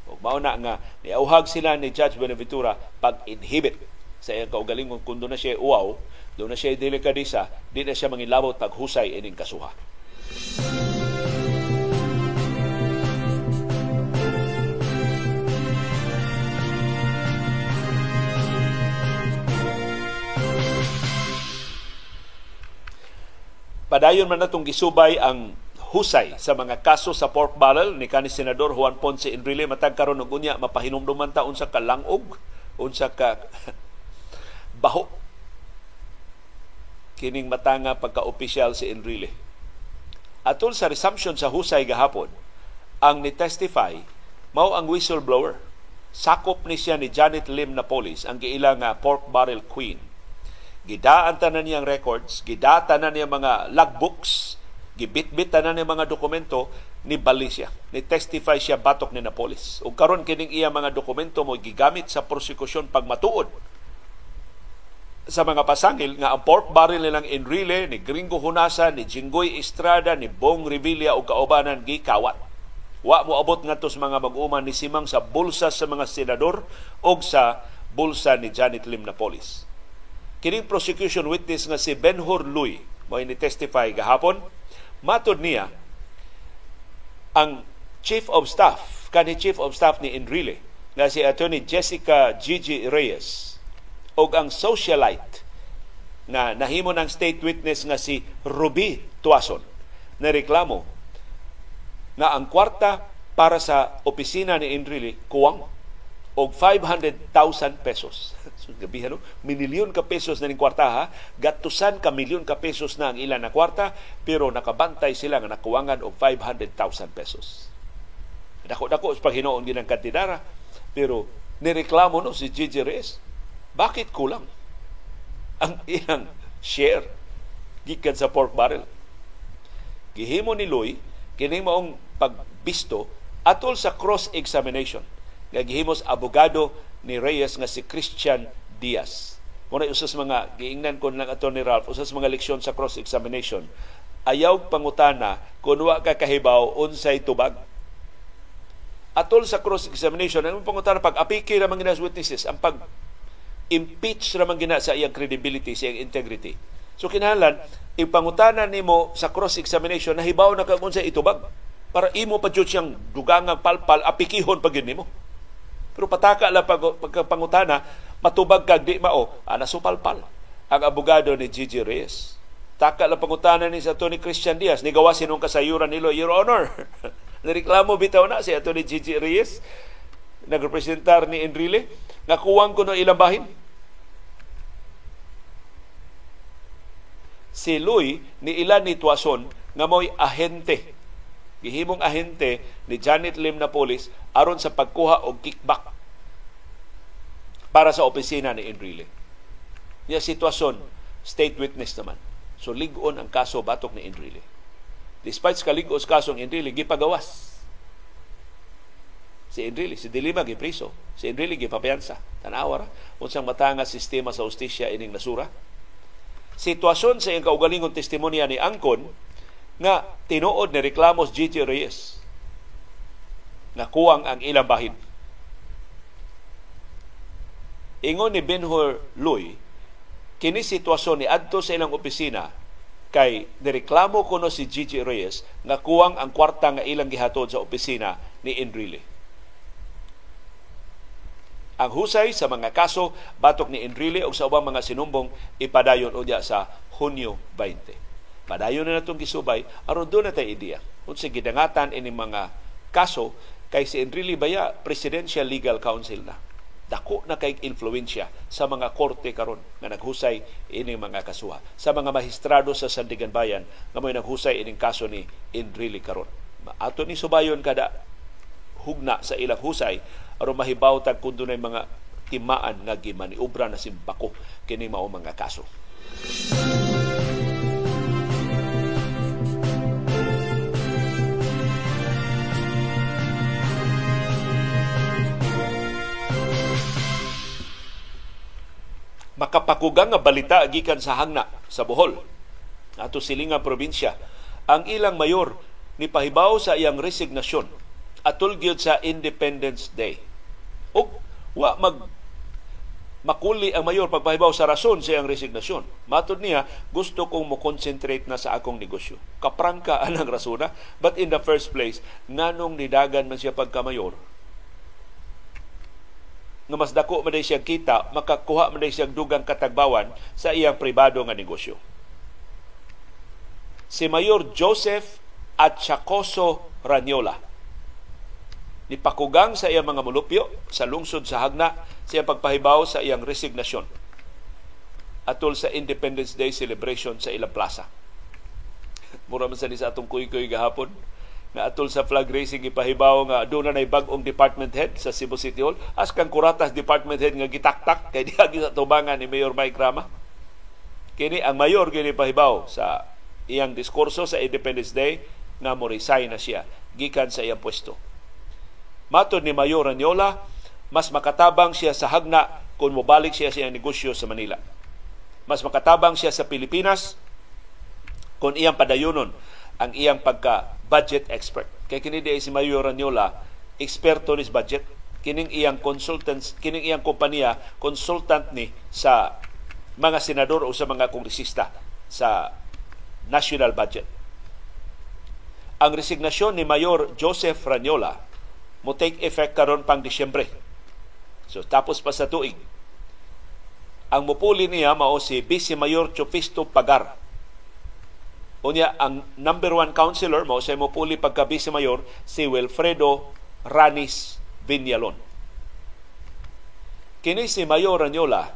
O mao na nga niauhag sila ni Judge Benaventura pag-inhibit sa iyang kaugalingon kung doon na siya uwaw, doon na siya delikadisa, di na siya mangilabot taghusay ining kasuha. Padayon man natong gisubay ang husay sa mga kaso sa pork barrel ni kanis senador Juan Ponce Enrile matag karon og unya mapahinumduman ta unsa ka langog unsa ka baho kining matanga pagka-opisyal si Enrile. Atol sa resumption sa husay gahapon, ang ni-testify mao ang whistleblower. Sakop ni siya ni Janet Lim na police ang giila nga pork barrel queen. Gidaan tanan niyang records, gidata na niya mga logbooks, gibitbit tanan niya mga dokumento ni bali. Ni testify siya batok ni na police. Ug karon kining iya mga dokumento mo gigamit sa prosekusyon pagmatuod sa mga pasangil nga ang pork barrel nilang Enrile, ni Gringo Hunasa, ni Jinggoy Estrada, ni Bong Revilla o kaubanan gikawat. Wa mo abot nga sa mga mag-uman ni Simang sa bulsa sa mga senador o sa bulsa ni Janet Lim Napolis. Kining prosecution witness nga si Benhur Lui mo ni testify gahapon, matod niya ang Chief of Staff, kani Chief of Staff ni Enrile, nga si Attorney Jessica Gigi Reyes, og ang socialite na nahimo ng state witness nga si Ruby Tuason. Na reklamo na ang kwarta para sa opisina ni Enrile kuwang og 500,000 pesos. so, gabihan, no? Minilyon ka pesos na ning kwarta ha. Gatusan ka milyon ka pesos na ang ilan na kwarta pero nakabantay sila nga nakuwangan og 500,000 pesos. Dako-dako sa paghinoon ginang kantidara pero nireklamo no si Gigi Reyes bakit kulang ang ilang share gikan sa pork barrel? Gihimo ni Loy kining maong pagbisto atol sa cross-examination nga gihimos abogado ni Reyes nga si Christian Diaz. Muna usas mga giingnan ko ato ni Ralph, usas mga leksyon sa cross-examination. Ayaw pangutana kung wa ka kahibaw unsay tubag. Atol sa cross-examination, ang pangutana pag apiki ra mga witnesses, ang pag impeach raman gina sa iyang credibility, sa iyang integrity. So kinahanglan ipangutanan nimo sa cross examination na hibaw na kag unsa itubag para imo pa jud siyang dugangang palpal apikihon pag nimo. Pero pataka la pag pagpangutana matubag kag di mao ana supalpal ang abogado ni Gigi Reyes. Taka lang pangutanan ni sa Tony Christian Diaz ni gawa sinong kasayuran nilo Your Honor. Nireklamo bitaw na si Atty. Gigi Reyes nagrepresentar ni Enrile nga kuwang ko no ilang bahin Si Louis ni ilan ni Tuason nga mo'y ahente. Gihimong ahente ni Janet Lim na polis aron sa pagkuha og kickback para sa opisina ni Enrile. Niya sitwasyon, state witness naman. So ligon ang kaso batok ni Enrile. Despite sa kaligos kasong Enrile, gipagawas. Si Enrile, si Dilima gipriso. Si Enrile gipapiyansa. Tanawa ra. Unsang matanga sistema sa ustisya ining nasura. Sitwasyon sa iyang kaugalingong testimonya ni Angkon nga tinuod ni reklamos Gigi Reyes na kuwang ang ilang bahin. Ingon ni Benhur Luy, kini sitwasyon ni adto sa ilang opisina kay nireklamo kuno si Gigi Reyes nga kuwang ang kwarta nga ilang gihatod sa opisina ni Enrile. Ang husay sa mga kaso batok ni Enrile o sa ubang mga sinumbong ipadayon udya sa Hunyo 20. Padayon na natong gisubay aron do na tay ideya. Unsa gidangatan ini mga kaso kay si Enrile Baya Presidential Legal Council na dako na kay influensya sa mga korte karon nga naghusay ini mga kasuha sa mga magistrado sa Sandigan Bayan nga may naghusay ining kaso ni Enrile karon ato ni subayon kada hugna sa ilang husay aron mahibaw tag kun dunay mga timaan nga gimaniobra na simbako kini mao mga kaso. Makapakugang nga balita gikan sa hangna sa Bohol ato silingang probinsya ang ilang mayor ni pahibaw sa iyang resignasyon atul gyud sa Independence Day. Ug wa mag makuli ang mayor pagpahibaw sa rason sa iyang resignasyon. Matod niya, gusto kong mo-concentrate na sa akong negosyo. Kaprangka anang rasona, but in the first place, nganong nidagan man siya pagka-mayor, nga mas dako man siya kita, makakuha man siya dugang katagbawan sa iyang pribado nga negosyo. Si Mayor Joseph Atchacoso Ranyola nipakugang sa iyang mga mulupyo sa lungsod sa Hagna sa iyang pagpahibaw sa iyang resignasyon atol sa Independence Day celebration sa ilang plaza. Mura man sa sa atong kuy-kuy gahapon na atol sa flag racing ipahibaw nga doon na bag-ong department head sa Cebu City Hall as kang kuratas department head nga gitaktak kay diagi sa tubangan ni Mayor Mike Rama. Kini ang mayor kini pahibaw sa iyang diskurso sa Independence Day nga mo resign na siya gikan sa iyang pwesto Matod ni Mayor Ranyola, mas makatabang siya sa hagna kung mobalik siya sa negosyo sa Manila. Mas makatabang siya sa Pilipinas kung iyang padayonon ang iyang pagka-budget expert. Kay kini di si Mayor Ranyola, eksperto ni budget. Kining iyang consultants, kining iyang kompanya, consultant ni sa mga senador o sa mga kongresista sa national budget. Ang resignasyon ni Mayor Joseph Ranyola mo take effect karon pang Disyembre. So tapos pa sa tuig. Ang mupuli niya mao si Vice Mayor Chofisto Pagar. Unya ang number one councilor mao sa mupuli pagka Vice Mayor si Wilfredo Ranis Vinyalon. Kini si Mayor Ranyola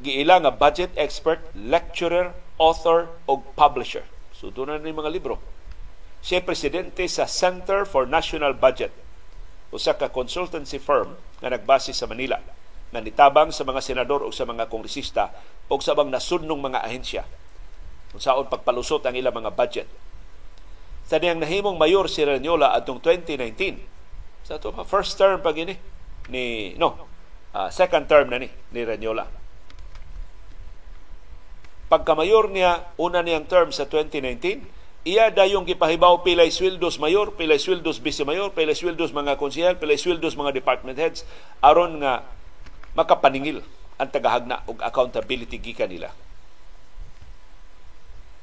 giila nga budget expert, lecturer, author o publisher. So doon na mga libro Siya presidente sa Center for National Budget, usa ka consultancy firm nga nagbase sa Manila nga nitabang sa mga senador o sa mga kongresista o sa bang nasudnong mga ahensya kung saon pagpalusot ang ilang mga budget. Sa niyang nahimong mayor si Ranyola atong 2019, sa ito first term pa gini ni no, uh, second term na ni ni Ranyola. Pagka mayor niya una niyang term sa 2019, iya dayong gipahibaw pilay sweldos mayor, pilay sweldos vice mayor, pilay sweldos mga konsehal, pilay sweldos mga department heads aron nga makapaningil ang tagahagna og accountability gikan nila.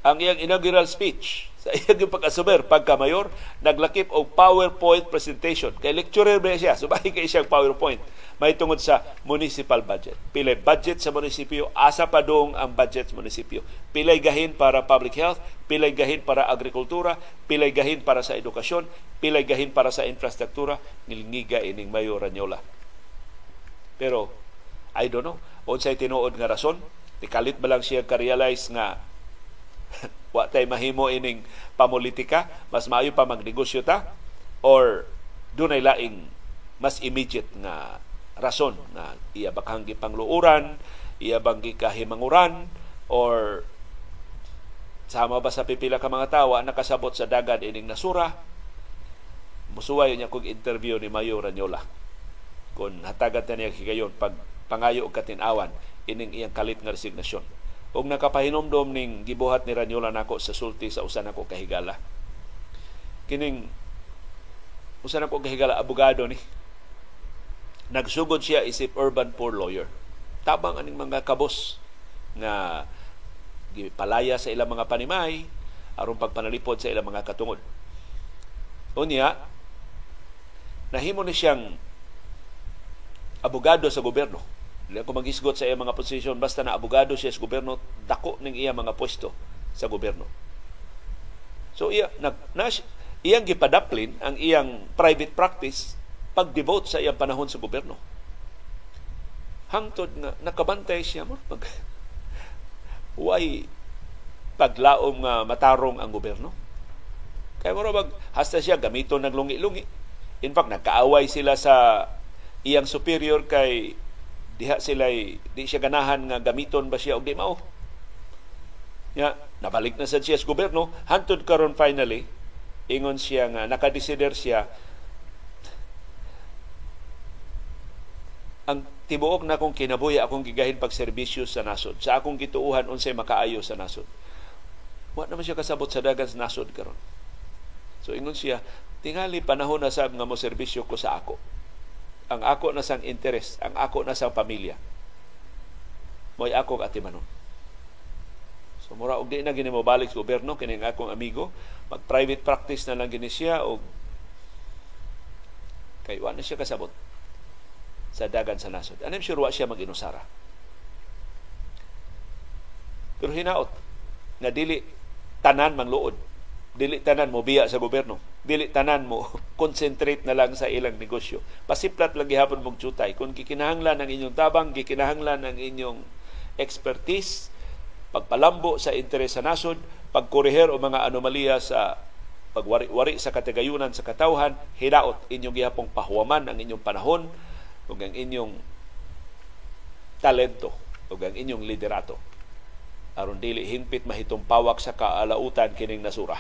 Ang iyang inaugural speech sa iyang pag-asumer pagka mayor naglakip og PowerPoint presentation. Kay lecturer ba siya, subahi kay siyang PowerPoint. May tungod sa municipal budget. Pilay budget sa munisipyo, asa pa dong ang budget sa munisipyo. Pilay gahin para public health, pilay gahin para agrikultura, pilay gahin para sa edukasyon, pilay gahin para sa infrastruktura, nilngiga ining mayor Ranyola. Pero, I don't know, unsay tinuod nga rason, Tikalit ba lang siya ka-realize nga wa tay mahimo ining pamulitika, mas maayo pa magnegosyo ta? Or dunay laing mas immediate nga rason na iya bakang gipangluuran, iya bang gikahimanguran? Or sama ba sa pipila ka mga tawa nakasabot sa dagat ining nasura? Musuway niya kog interview ni Mayo Ranyola. Kung hatagan ta niya higayon pag pangayo og katinawan ining iyang kalit nga resignasyon og nakapahinomdom ning gibuhat ni Ranyola nako sa sulti sa usa nako kahigala kining usa nako kahigala abogado ni nagsugod siya isip urban poor lawyer tabang aning mga kabos nga gipalaya sa ilang mga panimay aron pagpanalipod sa ilang mga katungod. Unya, nahimo ni siyang abogado sa gobyerno. Dili ko magisgot sa iyang mga posisyon basta na abogado siya sa gobyerno, dako ning iya mga pwesto sa gobyerno. So iya nag na, iyang gipadaplin ang iyang private practice pag-devote sa iyang panahon sa gobyerno. Hangtod nga nakabantay siya mo pag way paglaom nga matarong ang gobyerno. Kaya mo bag hasta siya gamito ng lungi-lungi. In fact, nagkaaway sila sa iyang superior kay diha sila di siya ganahan nga gamiton ba siya og di mao. Ya, nabalik na sad siya sa gobyerno hantud karon finally ingon siya nga nakadesider siya ang tibuok na akong kinabuhi akong gigahin pag serbisyo sa nasod. Sa akong gituuhan unsay makaayo sa nasod. Wa naman siya kasabot sa dagan sa nasod karon. So ingon siya, tingali panahon na sab nga mo serbisyo ko sa ako. Ang ako na sang interes, ang ako na sang pamilya. Mo'y ako atimanon. So mura og di na gini mo balik sa gobyerno kini akong amigo, mag private practice na lang gini siya og kay wa na siya kasabot sa dagan sa nasod. Anem sure wa siya mag-inusara. Pero hinaot na dili tanan mangluod. Dili tanan mo biya sa gobyerno. Dili tanan mo concentrate na lang sa ilang negosyo. Pasiplat lang gihapon mong tsutay. Kung gikinahanglan ng inyong tabang, gikinahanglan ng inyong expertise, pagpalambo sa interes sa nasod, pagkuriher o mga anomalya sa pagwari-wari sa katigayunan sa katawhan, hinaot inyong gihapong pahuwaman ang inyong panahon, ug ang inyong talento ug ang inyong liderato aron dili hingpit mahitong pawak sa kaalautan kining nasura.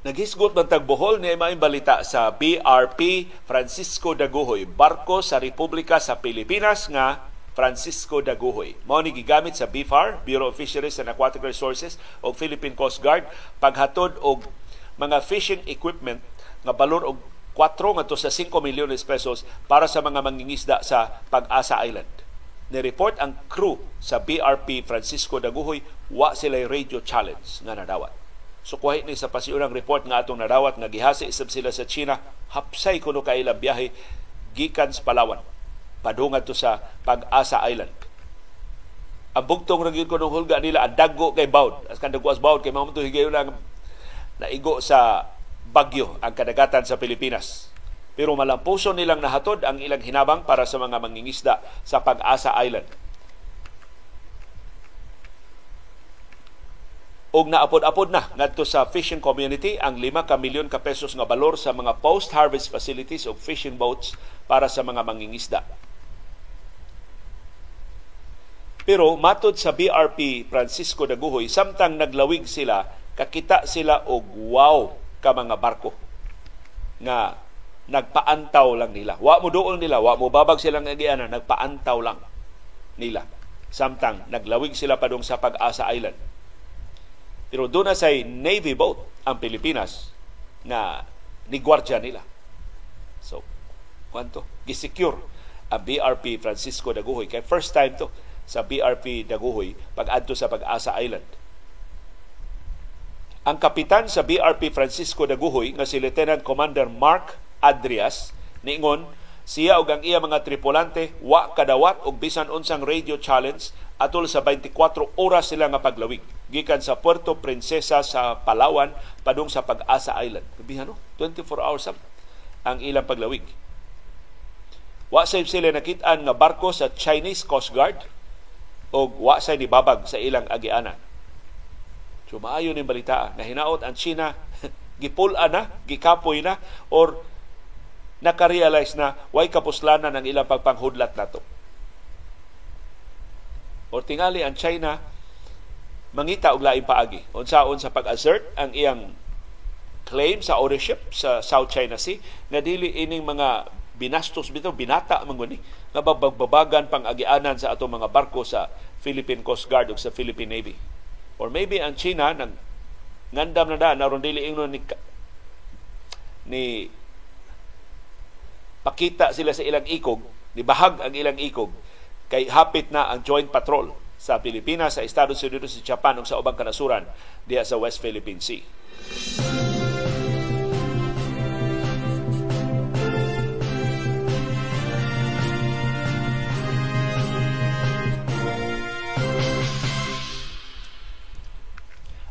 Naghisgot man tagbohol ni may balita sa BRP Francisco Daguhoy, barko sa Republika sa Pilipinas nga Francisco Daguhoy. Mao ni gigamit sa BFAR, Bureau of Fisheries and Aquatic Resources o Philippine Coast Guard paghatod og mga fishing equipment nga balor og 4 ngadto sa 5 milyones pesos para sa mga mangingisda sa Pag-asa Island. Ni-report ang crew sa BRP Francisco Daguhoy wa sila radio challenge nga nadawat. So kuha ni sa pasiunang report nga atong nadawat nga gihasi isab sila sa China hapsay kuno kay ilang biyahe gikan sa Palawan padungad to sa Pag-asa Island. Ang bugtong ra ko nung hulga nila ang daggo kay Baud. As kan dagwas Baud kay mamo to higayon lang naigo sa bagyo ang kadagatan sa Pilipinas. Pero malampuson nilang nahatod ang ilang hinabang para sa mga mangingisda sa Pag-asa Island. og naapod-apod na ngadto sa fishing community ang 5 ka milyon ka pesos nga balor sa mga post-harvest facilities o fishing boats para sa mga mangingisda. Pero matod sa BRP Francisco Daguhoy, samtang naglawig sila, kakita sila og wow ka mga barko nga nagpaantaw lang nila. Wa mo doon nila, wa mo babag silang agiana, nagpaantaw lang nila. Samtang naglawig sila padung sa Pag-asa Island. Pero doon na say Navy boat ang Pilipinas na nigwardya nila. So, kwanto? Gisecure ang BRP Francisco Daguhoy. Kaya first time to sa BRP Daguhoy pag-adto sa Pag-asa Island. Ang kapitan sa BRP Francisco Daguhoy nga si Lieutenant Commander Mark Adrias niingon siya ug ang iya mga tripulante wa kadawat og bisan unsang radio challenge atol sa 24 oras sila nga paglawig gikan sa Puerto Princesa sa Palawan padung sa Pag-asa Island. Sabihan no, 24 hours ang ilang paglawig. Wa sa sila nakitaan nga barko sa Chinese Coast Guard o wa sa nibabag sa ilang agianan. So maayo ni balita na hinaot ang China gipula na, gikapoy na or nakarealize na way kapuslanan ang ilang pagpanghudlat nato o tingali ang China mangita og laing paagi. Unsaon sa pag-assert ang iyang claim sa ownership sa South China Sea nga dili ining mga binastos bitaw binata man ni nga babagbabagan pang agianan sa atong mga barko sa Philippine Coast Guard ug sa Philippine Navy or maybe ang China nang ngandam na da naron dili ingnon ni ni pakita sila sa ilang ikog ni bahag ang ilang ikog kay hapit na ang joint patrol sa Pilipinas, sa Estados Unidos, sa Japan ug sa ubang kanasuran diya sa West Philippine Sea.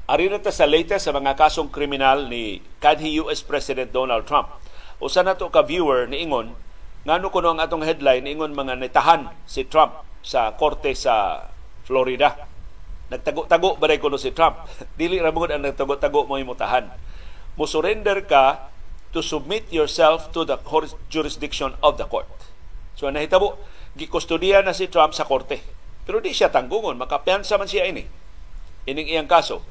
Ari na sa latest sa mga kasong kriminal ni kanhi US President Donald Trump. Usa na to ka viewer ni ingon Ngano kuno ang atong headline ingon mga nitahan si Trump sa korte sa Florida. Nagtago-tago ba kuno si Trump? Dili ra ang nagtago-tago mo imutahan. Mo surrender ka to submit yourself to the jurisdiction of the court. So nahitabo, gikustudiya na si Trump sa korte. Pero di siya tanggungon, makapiansa man siya ini. Ining iyang kaso.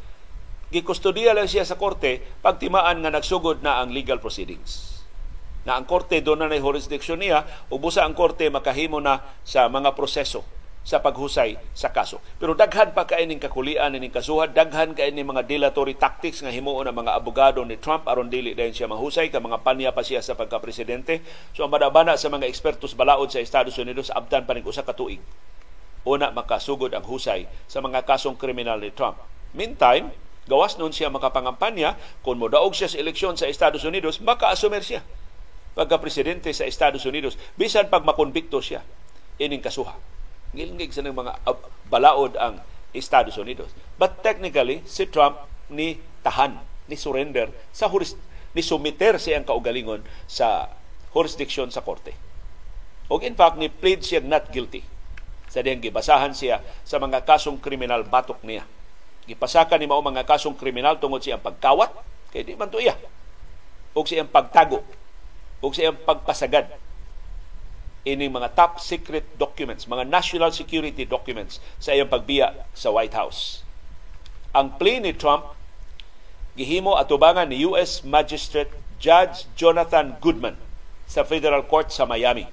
Gikustudiya lang siya sa korte pagtimaan nga nagsugod na ang legal proceedings na ang korte doon na jurisdiction niya ubusa ang korte makahimo na sa mga proseso sa paghusay sa kaso. Pero daghan pa kay ning kakulian ning kasuhan, daghan kay ning mga dilatory tactics nga himuon ang mga abogado ni Trump aron dili dayon siya mahusay ka mga panya pa siya sa pagka-presidente. So ang madabana sa mga ekspertos balaod sa Estados Unidos abdan pa ning usa ka tuig. Una makasugod ang husay sa mga kasong kriminal ni Trump. Meantime, gawas nun siya makapangampanya kung modaog siya sa eleksyon sa Estados Unidos, maka-assumer siya pagka-presidente sa Estados Unidos bisan pag makonbikto siya ining kasuha. Ngilngig sa mga balaod ang Estados Unidos. But technically, si Trump ni tahan, ni surrender sa juris, ni sumiter siyang kaugalingon sa jurisdiction sa korte. O in fact, ni plead siya not guilty. Sa diyang gibasahan siya sa mga kasong kriminal batok niya. Gipasaka ni mao mga kasong kriminal tungod siyang pagkawat, kay di man to iya. O siyang pagtago ug sa iyang pagpasagad ini mga top secret documents, mga national security documents sa iyang pagbiya sa White House. Ang plea ni Trump gihimo atubangan ni US Magistrate Judge Jonathan Goodman sa Federal Court sa Miami.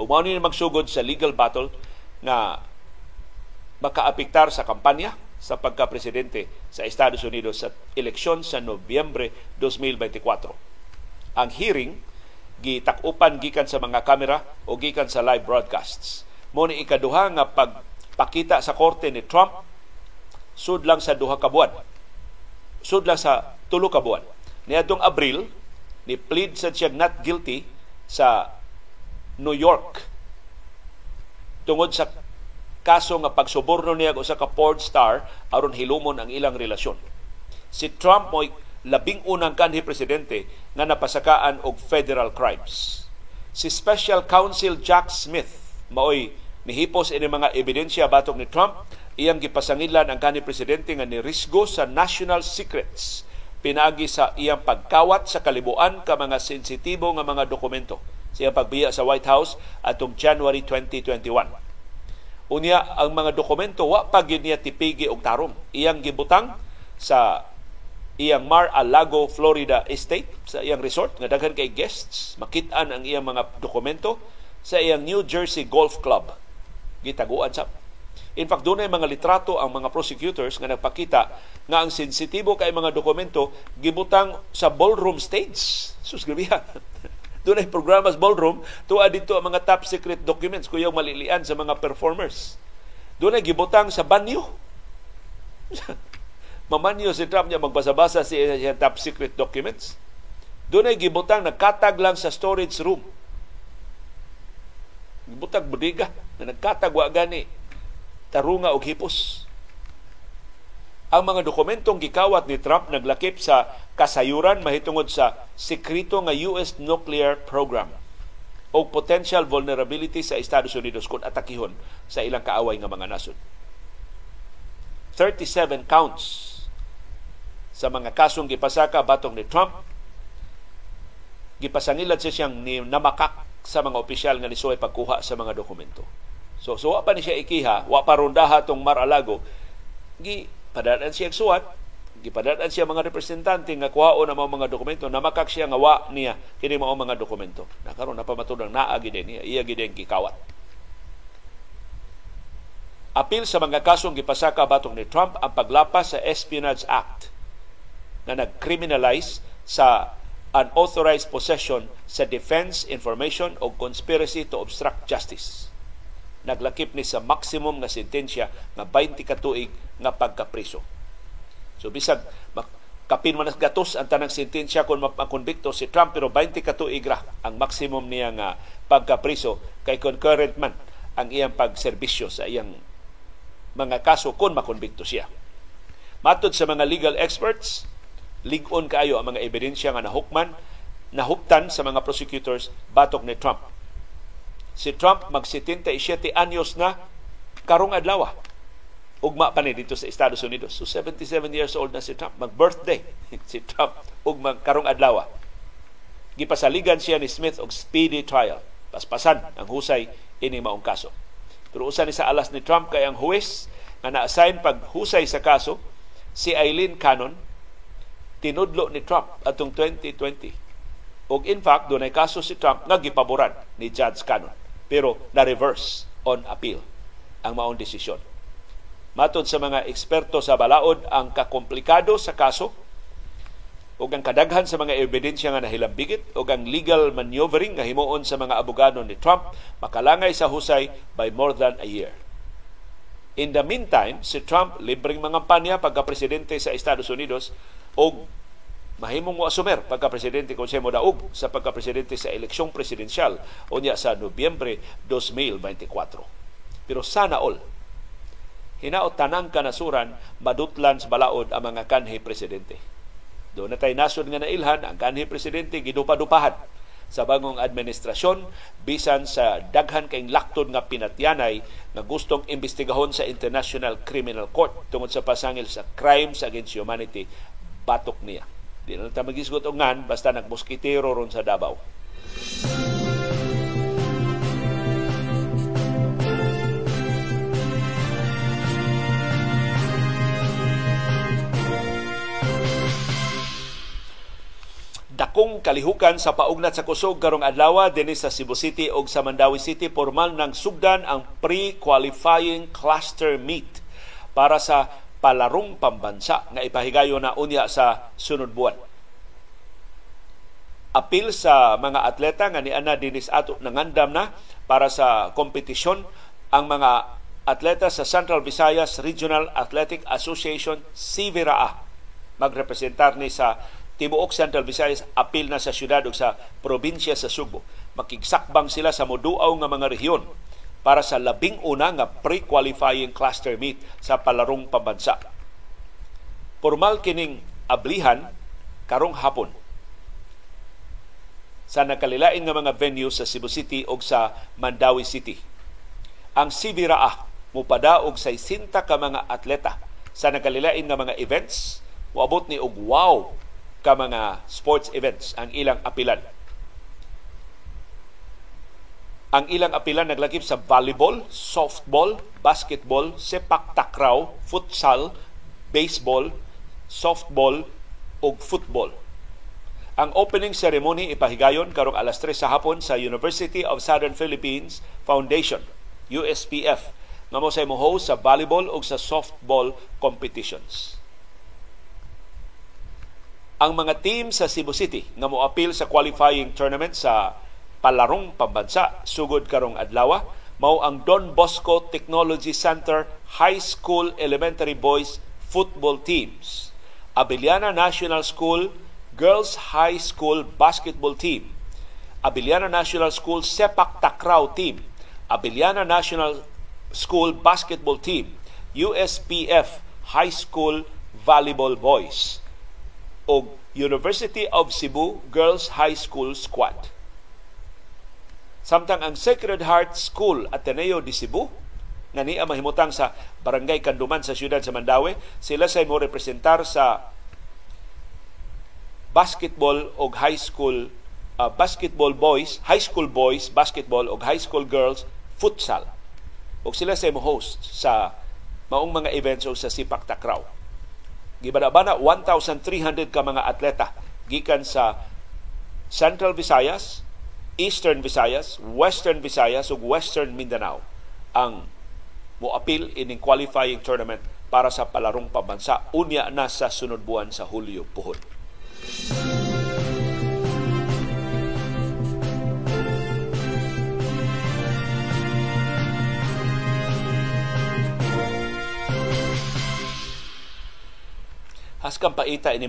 Umaw ni magsugod sa legal battle na makaapektar sa kampanya sa pagka-presidente sa Estados Unidos sa eleksyon sa Nobyembre 2024 ang hearing gitakupan gikan sa mga kamera o gikan sa live broadcasts. Mo ni ikaduha nga pagpakita sa korte ni Trump sud lang sa duha ka buwan. Sud sa tulo ka buwan. Niadtong Abril ni plead sa siya not guilty sa New York tungod sa kaso nga pagsuborno niya sa ka porn star aron hilumon ang ilang relasyon. Si Trump mo labing unang kanhi presidente nga napasakaan og federal crimes. Si Special Counsel Jack Smith maoy nihipos ini mga ebidensya batok ni Trump iyang gipasangilan ang kanhi presidente nga ni risgo sa national secrets pinagi sa iyang pagkawat sa kalibuan ka mga sensitibo nga mga dokumento sa pagbiya sa White House atong January 2021. Unya ang mga dokumento wa pa niya tipigi og tarong. Iyang gibutang sa iyang Mar-a-Lago, Florida estate sa iyang resort nga daghan kay guests makitaan ang iyang mga dokumento sa iyang New Jersey Golf Club gitaguan sa In fact, doon ay mga litrato ang mga prosecutors nga nagpakita nga ang sensitibo kay mga dokumento gibutang sa ballroom stage. Sus. Doon ay programa ballroom, tuwa dito ang mga top secret documents kuyang malilian sa mga performers. Doon ay gibutang sa banyo. mamanyo si Trump niya magbasa-basa sa siya top secret documents. Doon ay gibutang nagkatag lang sa storage room. Gibutang budiga na nagkatag wa gani tarunga og hipos. Ang mga dokumentong gikawat ni Trump naglakip sa kasayuran mahitungod sa sekreto nga US nuclear program o potential vulnerability sa Estados Unidos kung atakihon sa ilang kaaway nga mga nasod. 37 counts sa mga kasong gipasaka batong ni Trump gipasangilad siya siyang ni namakak sa mga opisyal nga nisuway pagkuha sa mga dokumento. So, so wa pa ni siya ikiha, wa pa rundaha tong Mar-Alago, gi padadaan siya suwat, gipadadaan siya mga representante nga kuhaon ang mga dokumento, namakak siya nga wa niya kini mao mga dokumento. Nakaroon na pamatudang naa gid niya, iya gid gikawat. Apil sa mga kasong gipasaka batong ni Trump ang paglapas sa Espionage Act na nag-criminalize sa unauthorized possession sa defense, information o conspiracy to obstruct justice. Naglakip ni sa maximum nga sentensya nga 20 katuig nga pagkapriso. So bisag kapin man gatos ang tanang sentensya kung makonbikto si Trump pero 20 katuig ra ang maximum niya nga pagkapriso kay concurrent man ang iyang pagserbisyo sa iyang mga kaso kung makonbikto siya. Matod sa mga legal experts, ligon kaayo ang mga ebidensya nga nahukman, nahuptan sa mga prosecutors batok ni Trump. Si Trump mag 77 anyos na karong adlaw. Ugma pa ni dito sa Estados Unidos. So 77 years old na si Trump. Mag-birthday si Trump ug karong adlaw. Gipasaligan siya ni Smith og speedy trial. Paspasan ang husay ini maong kaso. Pero usa ni sa alas ni Trump kay ang huwes nga na-assign paghusay sa kaso si Eileen Cannon tinudlo ni Trump atong 2020. Og in fact, dunay kaso si Trump nga gipaboran ni Judge Cannon. Pero na-reverse on appeal ang maong desisyon. Matod sa mga eksperto sa balaod, ang kakomplikado sa kaso ug ang kadaghan sa mga ebidensya nga nahilambigit ug ang legal maneuvering nga himuon sa mga abogado ni Trump makalangay sa husay by more than a year. In the meantime, si Trump libreng mga panya pagka-presidente sa Estados Unidos ug mahimong mo asumer pagka-presidente kung siya mo daog sa pagka-presidente sa eleksyong presidensyal unya sa Nobyembre 2024. Pero sana all, hinaot tanang kanasuran, madutlan sa balaod ang mga kanhi presidente doon na tayo nasod nga nailhan, ang kanhi presidente gidupa-dupahan sa bagong administrasyon bisan sa daghan kayong laktod nga pinatyanay nga gustong imbestigahon sa International Criminal Court tungod sa pasangil sa crimes against humanity batok niya. Di na ta magisgot og basta nagmoskitero ron sa Davao. dakong kalihukan sa paugnat sa kusog karong adlaw dinhi sa Cebu City ug sa Mandawi City formal nang sugdan ang pre-qualifying cluster meet para sa palarong pambansa nga ipahigayon na unya sa sunod buwan. Apil sa mga atleta nga niana dinis ato nangandam na para sa kompetisyon ang mga atleta sa Central Visayas Regional Athletic Association CVRA magrepresentar ni sa tibuok Central Visayas apil na sa syudad ug sa probinsya sa Subo. Makigsakbang sila sa moduaw nga mga rehiyon para sa labing una nga pre-qualifying cluster meet sa palarong pambansa. Formal kining ablihan karong hapon sa nakalilain nga mga venue sa Cebu City o sa Mandawi City. Ang CBRA mupadaog sa 60 ka mga atleta sa nakalilain nga mga events Moabot ni og wow ka mga sports events ang ilang apilan. Ang ilang apilan naglakip sa volleyball, softball, basketball, sepak takraw, futsal, baseball, softball ug football. Ang opening ceremony ipahigayon karong alas 3 sa hapon sa University of Southern Philippines Foundation, USPF, nga mo sa mo host sa volleyball ug sa softball competitions ang mga team sa Cebu City nga moapil sa qualifying tournament sa palarong pambansa sugod karong adlaw mao ang Don Bosco Technology Center High School Elementary Boys Football Teams, Abiliana National School Girls High School Basketball Team, Abiliana National School Sepak Takraw Team, Abiliana National School Basketball Team, USPF High School Volleyball Boys, o University of Cebu Girls High School Squad. Samtang ang Sacred Heart School Ateneo de Cebu nga niya mahimutang sa Barangay Kanduman sa siyudad sa Mandawi, sila say mo representar sa basketball o high school uh, basketball boys, high school boys basketball o high school girls futsal. O sila sa mo host sa maong mga events o sa Sipak Takraw. Gibana-bana 1,300 ka mga atleta gikan sa Central Visayas, Eastern Visayas, Western Visayas ug Western Mindanao ang moapil ining qualifying tournament para sa palarong pambansa unya na sa sunod buwan sa Hulyo puhon. Haskang paita ining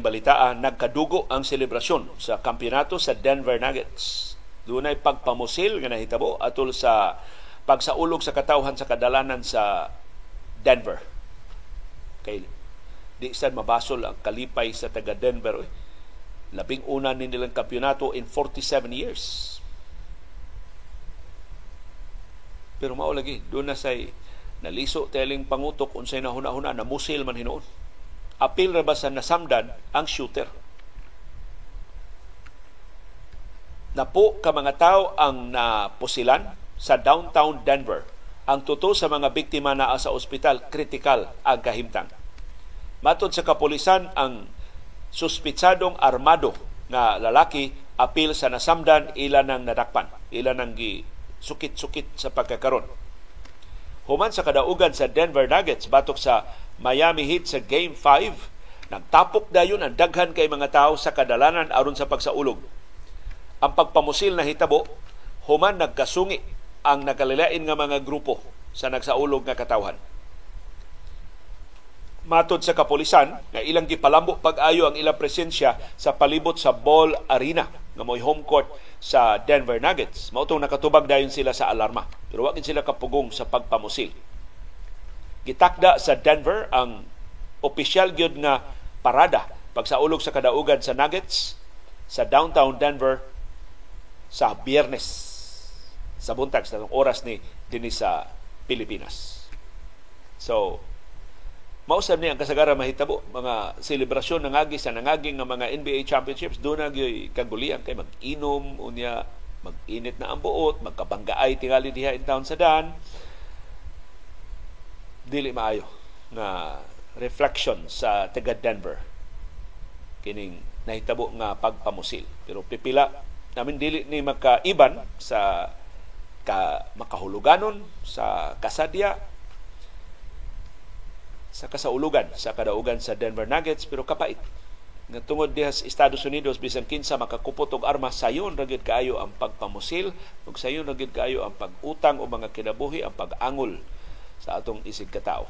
nagkadugo ang selebrasyon sa kampeonato sa Denver Nuggets. Doon ay pagpamusil nga nahitabo atol sa pagsaulog sa katawhan sa kadalanan sa Denver. Kay di sad mabasol ang kalipay sa taga Denver. Eh. Labing una ni nilang kampeonato in 47 years. Pero mao lagi, doon na say naliso teling pangutok unsay nahuna-huna na musil man hinuon apil ra ba sa nasamdan ang shooter. Napo ka mga tao ang napusilan sa downtown Denver. Ang tuto sa mga biktima na sa ospital, kritikal ang kahimtang. Matod sa kapulisan, ang suspitsadong armado nga lalaki apil sa nasamdan ilan ng nadakpan, ilan ng sukit-sukit sa pagkakaron. Human sa kadaugan sa Denver Nuggets batok sa Miami Heat sa Game 5. Nagtapok dayon ang daghan kay mga tao sa kadalanan aron sa pagsaulog. Ang pagpamusil na hitabo, human nagkasungi ang nakalilain nga mga grupo sa nagsaulog nga katawhan. Matod sa kapulisan, nga ilang gipalambo pag-ayo ang ilang presensya sa palibot sa Ball Arena nga mo'y home court sa Denver Nuggets. Mautong nakatubag dayon sila sa alarma. Pero wagin sila kapugong sa pagpamusil gitakda sa Denver ang opisyal gyud nga parada pagsaulog sa kadaugan sa Nuggets sa downtown Denver sa Biyernes sa buntag sa oras ni dinhi sa Pilipinas. So, mausab ni ang kasagara mahitabo mga selebrasyon ng agi sa nangaging nga mga NBA championships. Do na gyud kagulian kay mag-inom unya mag-init na ang buot magkabanggaay tingali diha in town sa Dan dili maayo na reflection sa taga Denver. Kining nahitabo nga pagpamusil. Pero pipila namin dili ni makaiban sa ka makahuluganon sa kasadya sa kasaulugan sa kadaugan sa Denver Nuggets pero kapait nga tungod diha sa Estados Unidos bisan kinsa makakupot og armas sayon ra kaayo ang pagpamusil ug sayon ra kaayo ang pag-utang o mga kinabuhi ang pag-angol sa atong isig katao.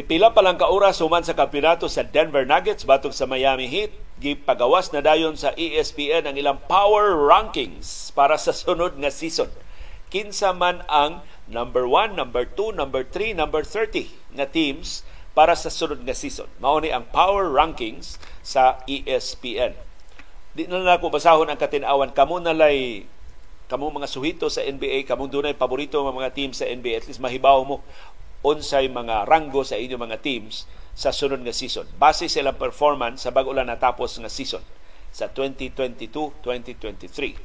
Pipila pa lang ka oras human sa kampeonato sa Denver Nuggets batong sa Miami Heat. Gipagawas na dayon sa ESPN ang ilang power rankings para sa sunod nga season. Kinsa man ang number 1, number 2, number 3, number 30 na teams para sa sunod nga season. Mao ni ang power rankings sa ESPN. Di na lang ako basahon ang katinawan. Kamo na lay kamo mga suhito sa NBA, kamo dunay paborito mga mga teams sa NBA, at least mahibaw mo unsay mga ranggo sa inyo mga teams sa sunod nga season. Base sa ilang performance sa bago lang natapos nga season sa 2022-2023.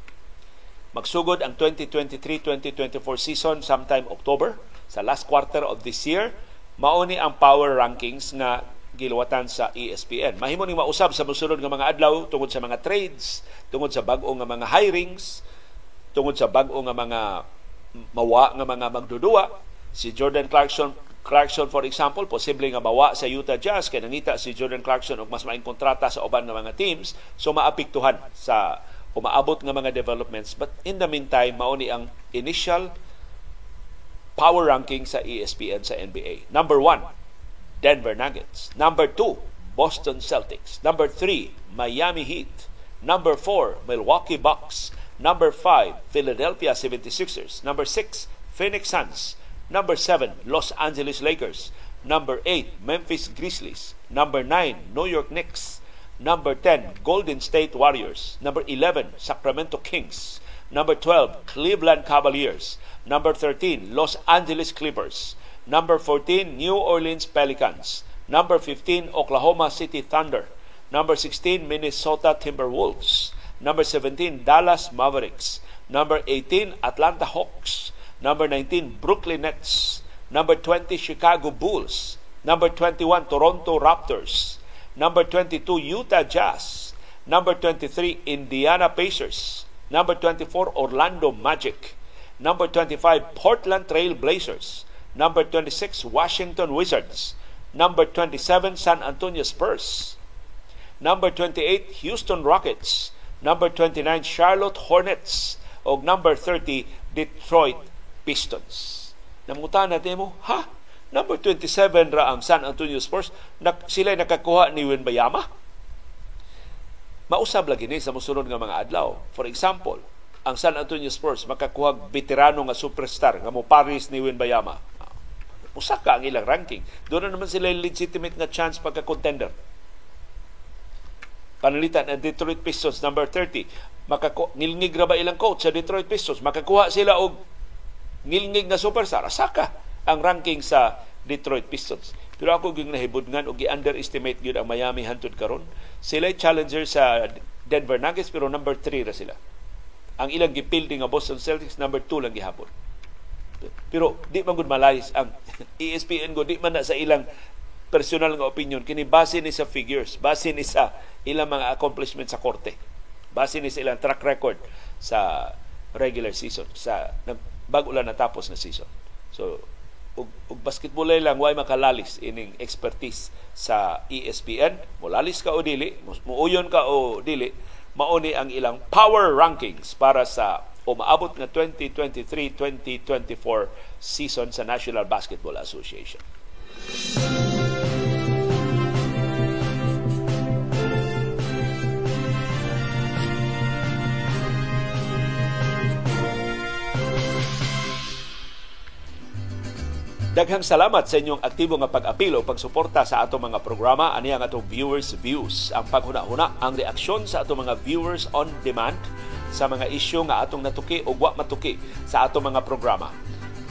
Magsugod ang 2023-2024 season sometime October sa last quarter of this year. Mauni ang power rankings nga giluwatan sa ESPN. Mahimo ni mausab sa mosunod nga mga adlaw tungod sa mga trades, tungod sa bag-o nga mga hirings, tungod sa bag-o nga mga mawa nga mga magdudua. Si Jordan Clarkson Clarkson for example, posible nga mawa sa Utah Jazz kay nangita si Jordan Clarkson og mas maing kontrata sa uban nga mga teams so maapektuhan sa umaabot nga mga developments. But in the meantime, mauni ang initial power ranking sa ESPN sa NBA. Number one, Denver Nuggets. Number 2, Boston Celtics. Number 3, Miami Heat. Number 4, Milwaukee Bucks. Number 5, Philadelphia 76ers. Number 6, Phoenix Suns. Number 7, Los Angeles Lakers. Number 8, Memphis Grizzlies. Number 9, New York Knicks. Number 10, Golden State Warriors. Number 11, Sacramento Kings. Number 12, Cleveland Cavaliers. Number 13, Los Angeles Clippers. Number 14, New Orleans Pelicans. Number 15, Oklahoma City Thunder. Number 16, Minnesota Timberwolves. Number 17, Dallas Mavericks. Number 18, Atlanta Hawks. Number 19, Brooklyn Nets. Number 20, Chicago Bulls. Number 21, Toronto Raptors. Number 22, Utah Jazz. Number 23, Indiana Pacers. Number 24, Orlando Magic. Number 25, Portland Trail Blazers. Number 26, Washington Wizards. Number 27, San Antonio Spurs. Number 28, Houston Rockets. Number 29, Charlotte Hornets. O number 30, Detroit Pistons. Namuta natin mo, ha? Number 27 ra ang San Antonio Spurs. Nak, sila nakakuha ni Bayama. Mausab lagi ni sa musunod nga mga adlaw. For example, ang San Antonio Spurs makakuha veterano nga superstar nga mo Paris ni Bayama. Usa ka ang ilang ranking. Doon na naman sila legitimate nga chance pagka-contender. Panalitan ang Detroit Pistons number 30. Makaku ngilngig ra ba ilang coach sa Detroit Pistons? Makakuha sila og ngilngig nga superstar. Saka ang ranking sa Detroit Pistons. Pero ako gyud nahibudngan og gi-underestimate gyud ang Miami hantud karon. Sila challenger sa Denver Nuggets pero number 3 ra sila. Ang ilang gipildi nga Boston Celtics number 2 lang gihapon. Pero di man gud malayas ang ESPN go di man na sa ilang personal nga opinion kini base ni sa figures, base ni sa ilang mga accomplishment sa korte. Base ni sa ilang track record sa regular season sa bago lang natapos na season. So ug, ug basketball lang way makalalis ining expertise sa ESPN molalis ka o dili muuyon ka o dili mauni ang ilang power rankings para sa umaabot nga 2023-2024 season sa National Basketball Association. Daghang salamat sa inyong aktibo nga pag-apilo pagsuporta sa ato mga programa ani ang atong viewers views ang paghuna-huna ang reaksyon sa ato mga viewers on demand sa mga isyu nga atong natuki o wa matuki sa ato mga programa.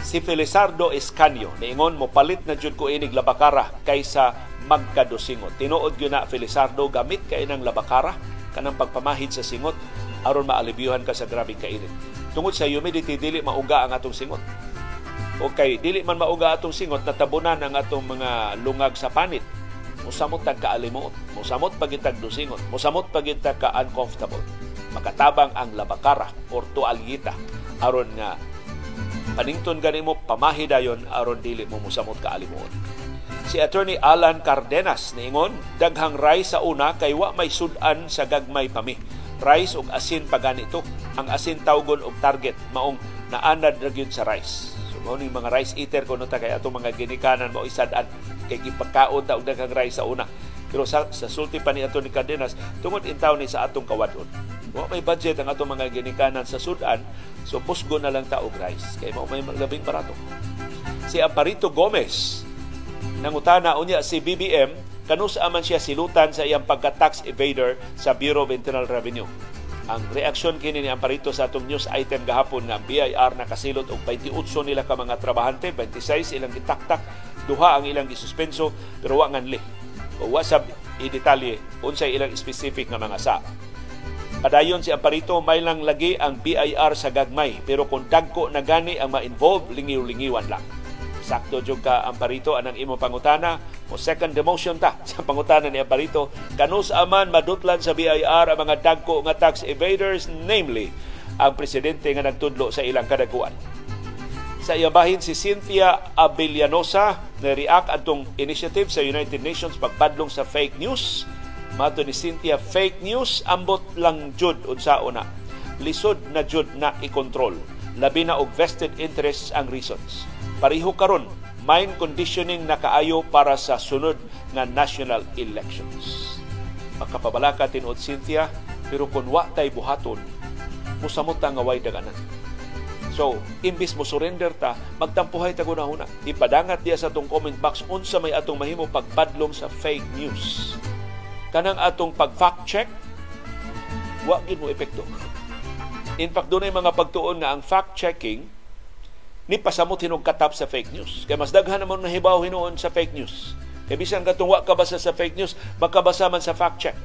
Si Felizardo Escanio niingon mo palit na jud ko inig labakara kaysa magkadosingot. Tinuod gyud na Felizardo gamit kay nang labakara kanang pagpamahid sa singot aron maalibyuhan ka sa grabing kainit. Tungod sa humidity dili mauga ang atong singot Okay, dili man mauga atong singot natabunan ang atong mga lungag sa panit. Musamot tag kaalimot, musamot pagitag dusingot, musamot pagitag ka uncomfortable. Makatabang ang labakara or tualyita aron nga panington gani mo pamahi dayon aron dili mo musamot ka alimot. Si Attorney Alan Cardenas niingon, daghang rice sa una kay wa may sudan sa gagmay pami. Rice ug asin pa ganito. Ang asin tawgon og target maong naanad ra sa rice mao ni mga rice eater kuno ta kay ato mga ginikanan mo isad-an kay gipagkaon ta og daghang rice sa una. Pero sa, sa sulti pa ni ato ni Cardenas tungod intaw ni sa atong kawadon. Wa may budget ang atong mga ginikanan sa sudan, so pusgo na lang ta og rice kay mao may labing barato. Si Amparito Gomez nangutana unya si BBM kanus aman siya silutan sa iyang pagka-tax evader sa Bureau of Internal Revenue ang reaksyon kini ni Amparito sa atong news item gahapon nga BIR nakasilot og 28 nila ka mga trabahante, 26 ilang gitaktak, duha ang ilang gisuspenso pero wa nganli. O wa sab i-detalye unsay ilang specific nga mga sa. Padayon si Amparito may lang lagi ang BIR sa gagmay pero kung dagko na gani ang ma-involve lingiw-lingiwan lang. Sakto jud ka Amparito anang imo pangutana o second demotion ta sa pangutana ni Aparito kanus aman madutlan sa BIR ang mga dagko nga tax evaders namely ang presidente nga nagtudlo sa ilang kadaguan. Sa iyabahin si Cynthia Abellanosa na react atong initiative sa United Nations pagpadlong sa fake news. Mato ni Cynthia fake news ambot lang jud unsa una. Lisod na jud na i-control labi na og vested interests ang reasons. Pareho karon mind conditioning na kaayo para sa sunod nga national elections. Makapabalaka tinuod Cynthia, pero kung wa tay buhaton, musamot ta nga way daganan. So, imbis mo surrender ta, magtampuhay ta gunahuna. Ipadangat diya sa atong comment box unsa may atong mahimo pagpadlong sa fake news. Kanang atong pag-fact check, wa gid mo epekto. In fact, doon mga pagtuon nga ang fact-checking ni pasamot hinog katap sa fake news. Kaya mas daghan naman na hibaw hinuon sa fake news. Kaya bisan katong wa kabasa sa fake news, makabasa man sa fact check.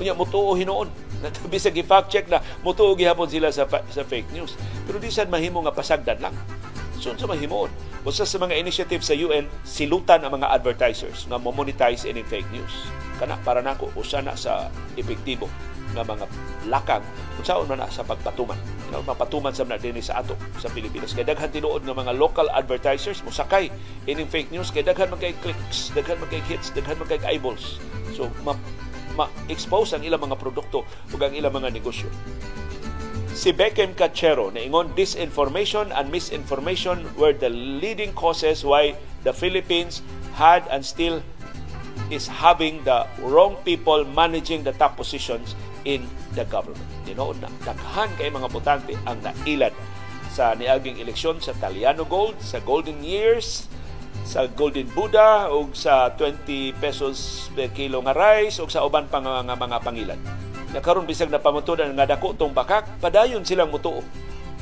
Kunya mutuo hinuon. Bisag i-fact check na mutuo gihapon sila sa sa fake news. Pero di sad mahimo nga pasagdan lang. So sa mahimuon. Usa sa mga initiative sa UN, silutan ang mga advertisers nga mo-monetize any fake news. Kana para nako usa na sa epektibo nga mga lakang kung man na sa pagpatuman. Know, mapatuman sa na din sa ato sa Pilipinas. Kaya daghan tinuod ng mga local advertisers mo sakay ining fake news kay daghan man kay clicks, daghan man kay hits, daghan man kay eyeballs. So ma ma-expose ang ilang mga produkto ug ang ilang mga negosyo. Si Beckham Cachero na ingon disinformation and misinformation were the leading causes why the Philippines had and still is having the wrong people managing the top positions in the government. Tinood na, daghan kay mga botante ang nailad sa niaging eleksyon sa Taliano Gold, sa Golden Years, sa Golden Buddha o sa 20 pesos per kilo nga rice o sa uban pa nga, nga mga pangilan. Nakaroon bisag na pamutunan nga dako tong bakak, padayon silang mutuo.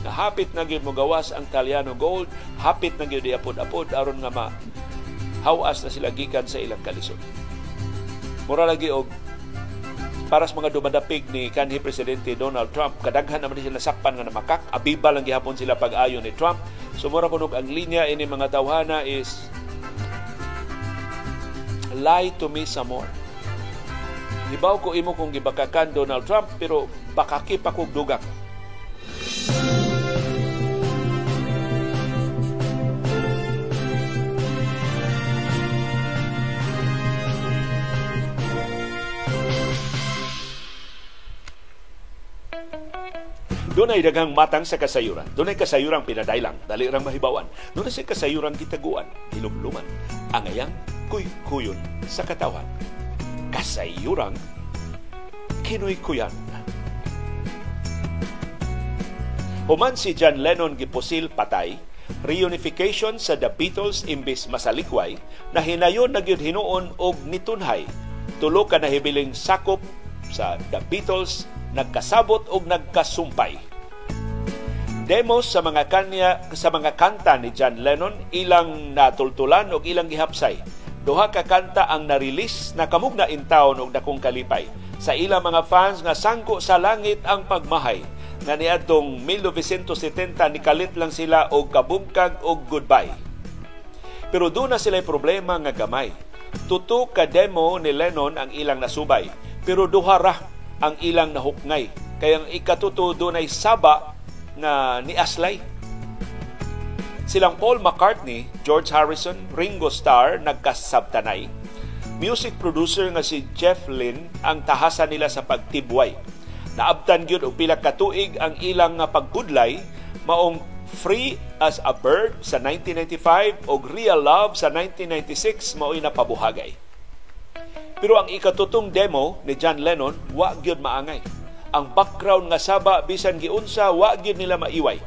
Nahapit na gyud mo gawas ang Taliano Gold, hapit na gyud apod-apod aron nga ma hawas na sila gikan sa ilang kalisod. Mura lagi og para sa mga dumadapig ni kanhi presidente Donald Trump kadaghan naman sila nasakpan nga namakak. Abiba lang gihapon sila pag-ayo ni Trump. Sumura kunog ang linya ini mga tawhana is lie to me some more. Ibaw ko imo kung gibakakan Donald Trump pero bakaki pa kog dugang Doon ay daghang matang sa kasayuran. Doon ay kasayuran pinadailang, dali rang mahibawan. Doon ay kasayuran kitaguan, hilumluman. Angayang kuy-kuyon sa katawan. Kasayuran kinoy-kuyan. Human si John Lennon gipusil patay, reunification sa The Beatles imbis masalikway, na hinayon na gyud hinuon og nitunhay. Tulo ka nahibiling sakop sa The Beatles nagkasabot og nagkasumpay. Demos sa mga kanya sa mga kanta ni John Lennon ilang natultulan og ilang gihapsay. Duha ka kanta ang na-release na kamugna in town og dakong kalipay. Sa ilang mga fans nga sangko sa langit ang pagmahay nga niadtong 1970 nikalit lang sila og kabungkag og goodbye. Pero doon na sila problema nga gamay. Tuto ka demo ni Lennon ang ilang nasubay, pero duha ra ang ilang nahukngay. Kaya ang ikatuto doon saba na ni Aslay. Silang Paul McCartney, George Harrison, Ringo Starr nagkasabtanay. Music producer nga si Jeff Lynne ang tahasan nila sa pagtibway. Naabtan gyud og pila ka tuig ang ilang nga paggudlay maong Free as a Bird sa 1995 o Real Love sa 1996 mao'y napabuhagay. Pero ang ikatutong demo ni John Lennon, wa gyud maangay. Ang background nga saba bisan giunsa wa gyud nila maiway.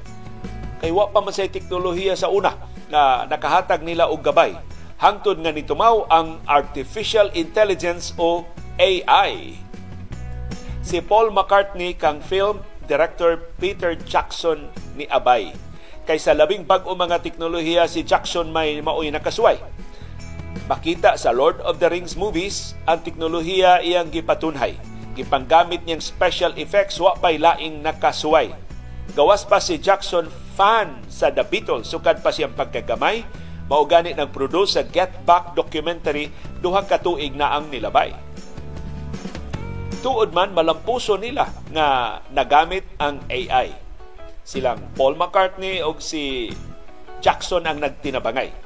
Kay wa pa man say teknolohiya sa una na nakahatag nila og gabay. Hangtod nga nitumaw ang artificial intelligence o AI. Si Paul McCartney kang film director Peter Jackson ni Abay. Kay sa labing bag-o mga teknolohiya si Jackson may maoy nakasuway Makita sa Lord of the Rings movies ang teknolohiya iyang gipatunhay. Gipanggamit niyang special effects wa pay laing nakasuway. Gawas pa si Jackson fan sa The Beatles sukad pa siyang pagkagamay mao gani nang produce sa Get Back documentary duha ka tuig na ang nilabay. Tuod man malampuso nila nga nagamit ang AI. Silang Paul McCartney og si Jackson ang nagtinabangay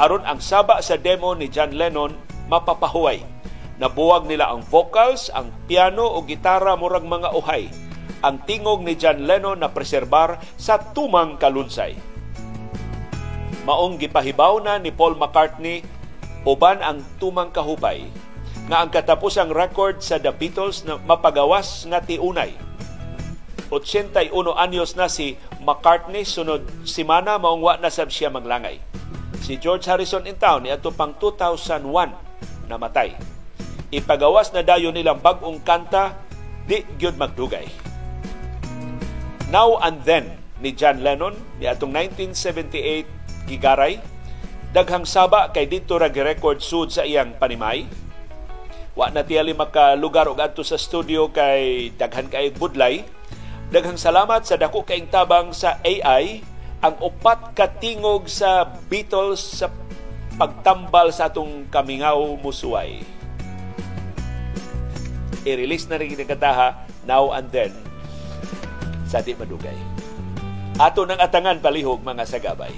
aron ang saba sa demo ni John Lennon mapapahuway. Nabuwag nila ang vocals, ang piano o gitara murag mga uhay. Ang tingog ni John Lennon na preserbar sa tumang kalunsay. maong gipahibaw na ni Paul McCartney uban ang tumang kahubay nga ang katapusang record sa The Beatles na mapagawas nga tiunay 81 anyos na si McCartney sunod simana maong wa na sab siya maglangay si George Harrison in town niadto pang 2001 namatay ipagawas na dayon nilang bag-ong kanta di gyud magdugay. Now and Then ni John Lennon ni atong 1978 gigaray daghang saba kay dito ra record sud sa iyang panimay. Wa na tiyali makalugar og adto sa studio kay daghan kay budlay. Daghang salamat sa dako kaing tabang sa AI ang upat katingog sa Beatles sa pagtambal sa atong kamingaw musuway i-release na rin kataha now and then sa di madugay. Ato nang atangan palihog mga sagabay.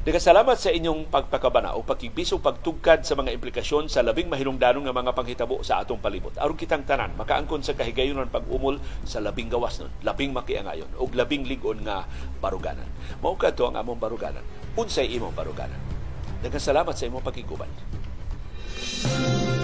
Nagkasalamat sa inyong pagpakabana o pagkibiso pagtugkad sa mga implikasyon sa labing mahilungdanong nga mga panghitabo sa atong palibot. Aron kitang tanan, makaangkon sa kahigayonon pag-umol sa labing gawas nun, labing makiangayon, o labing ligon nga baruganan. Mao ka ang among baruganan. Unsay imong baruganan. Nagkasalamat sa imong pagkiguban. Thank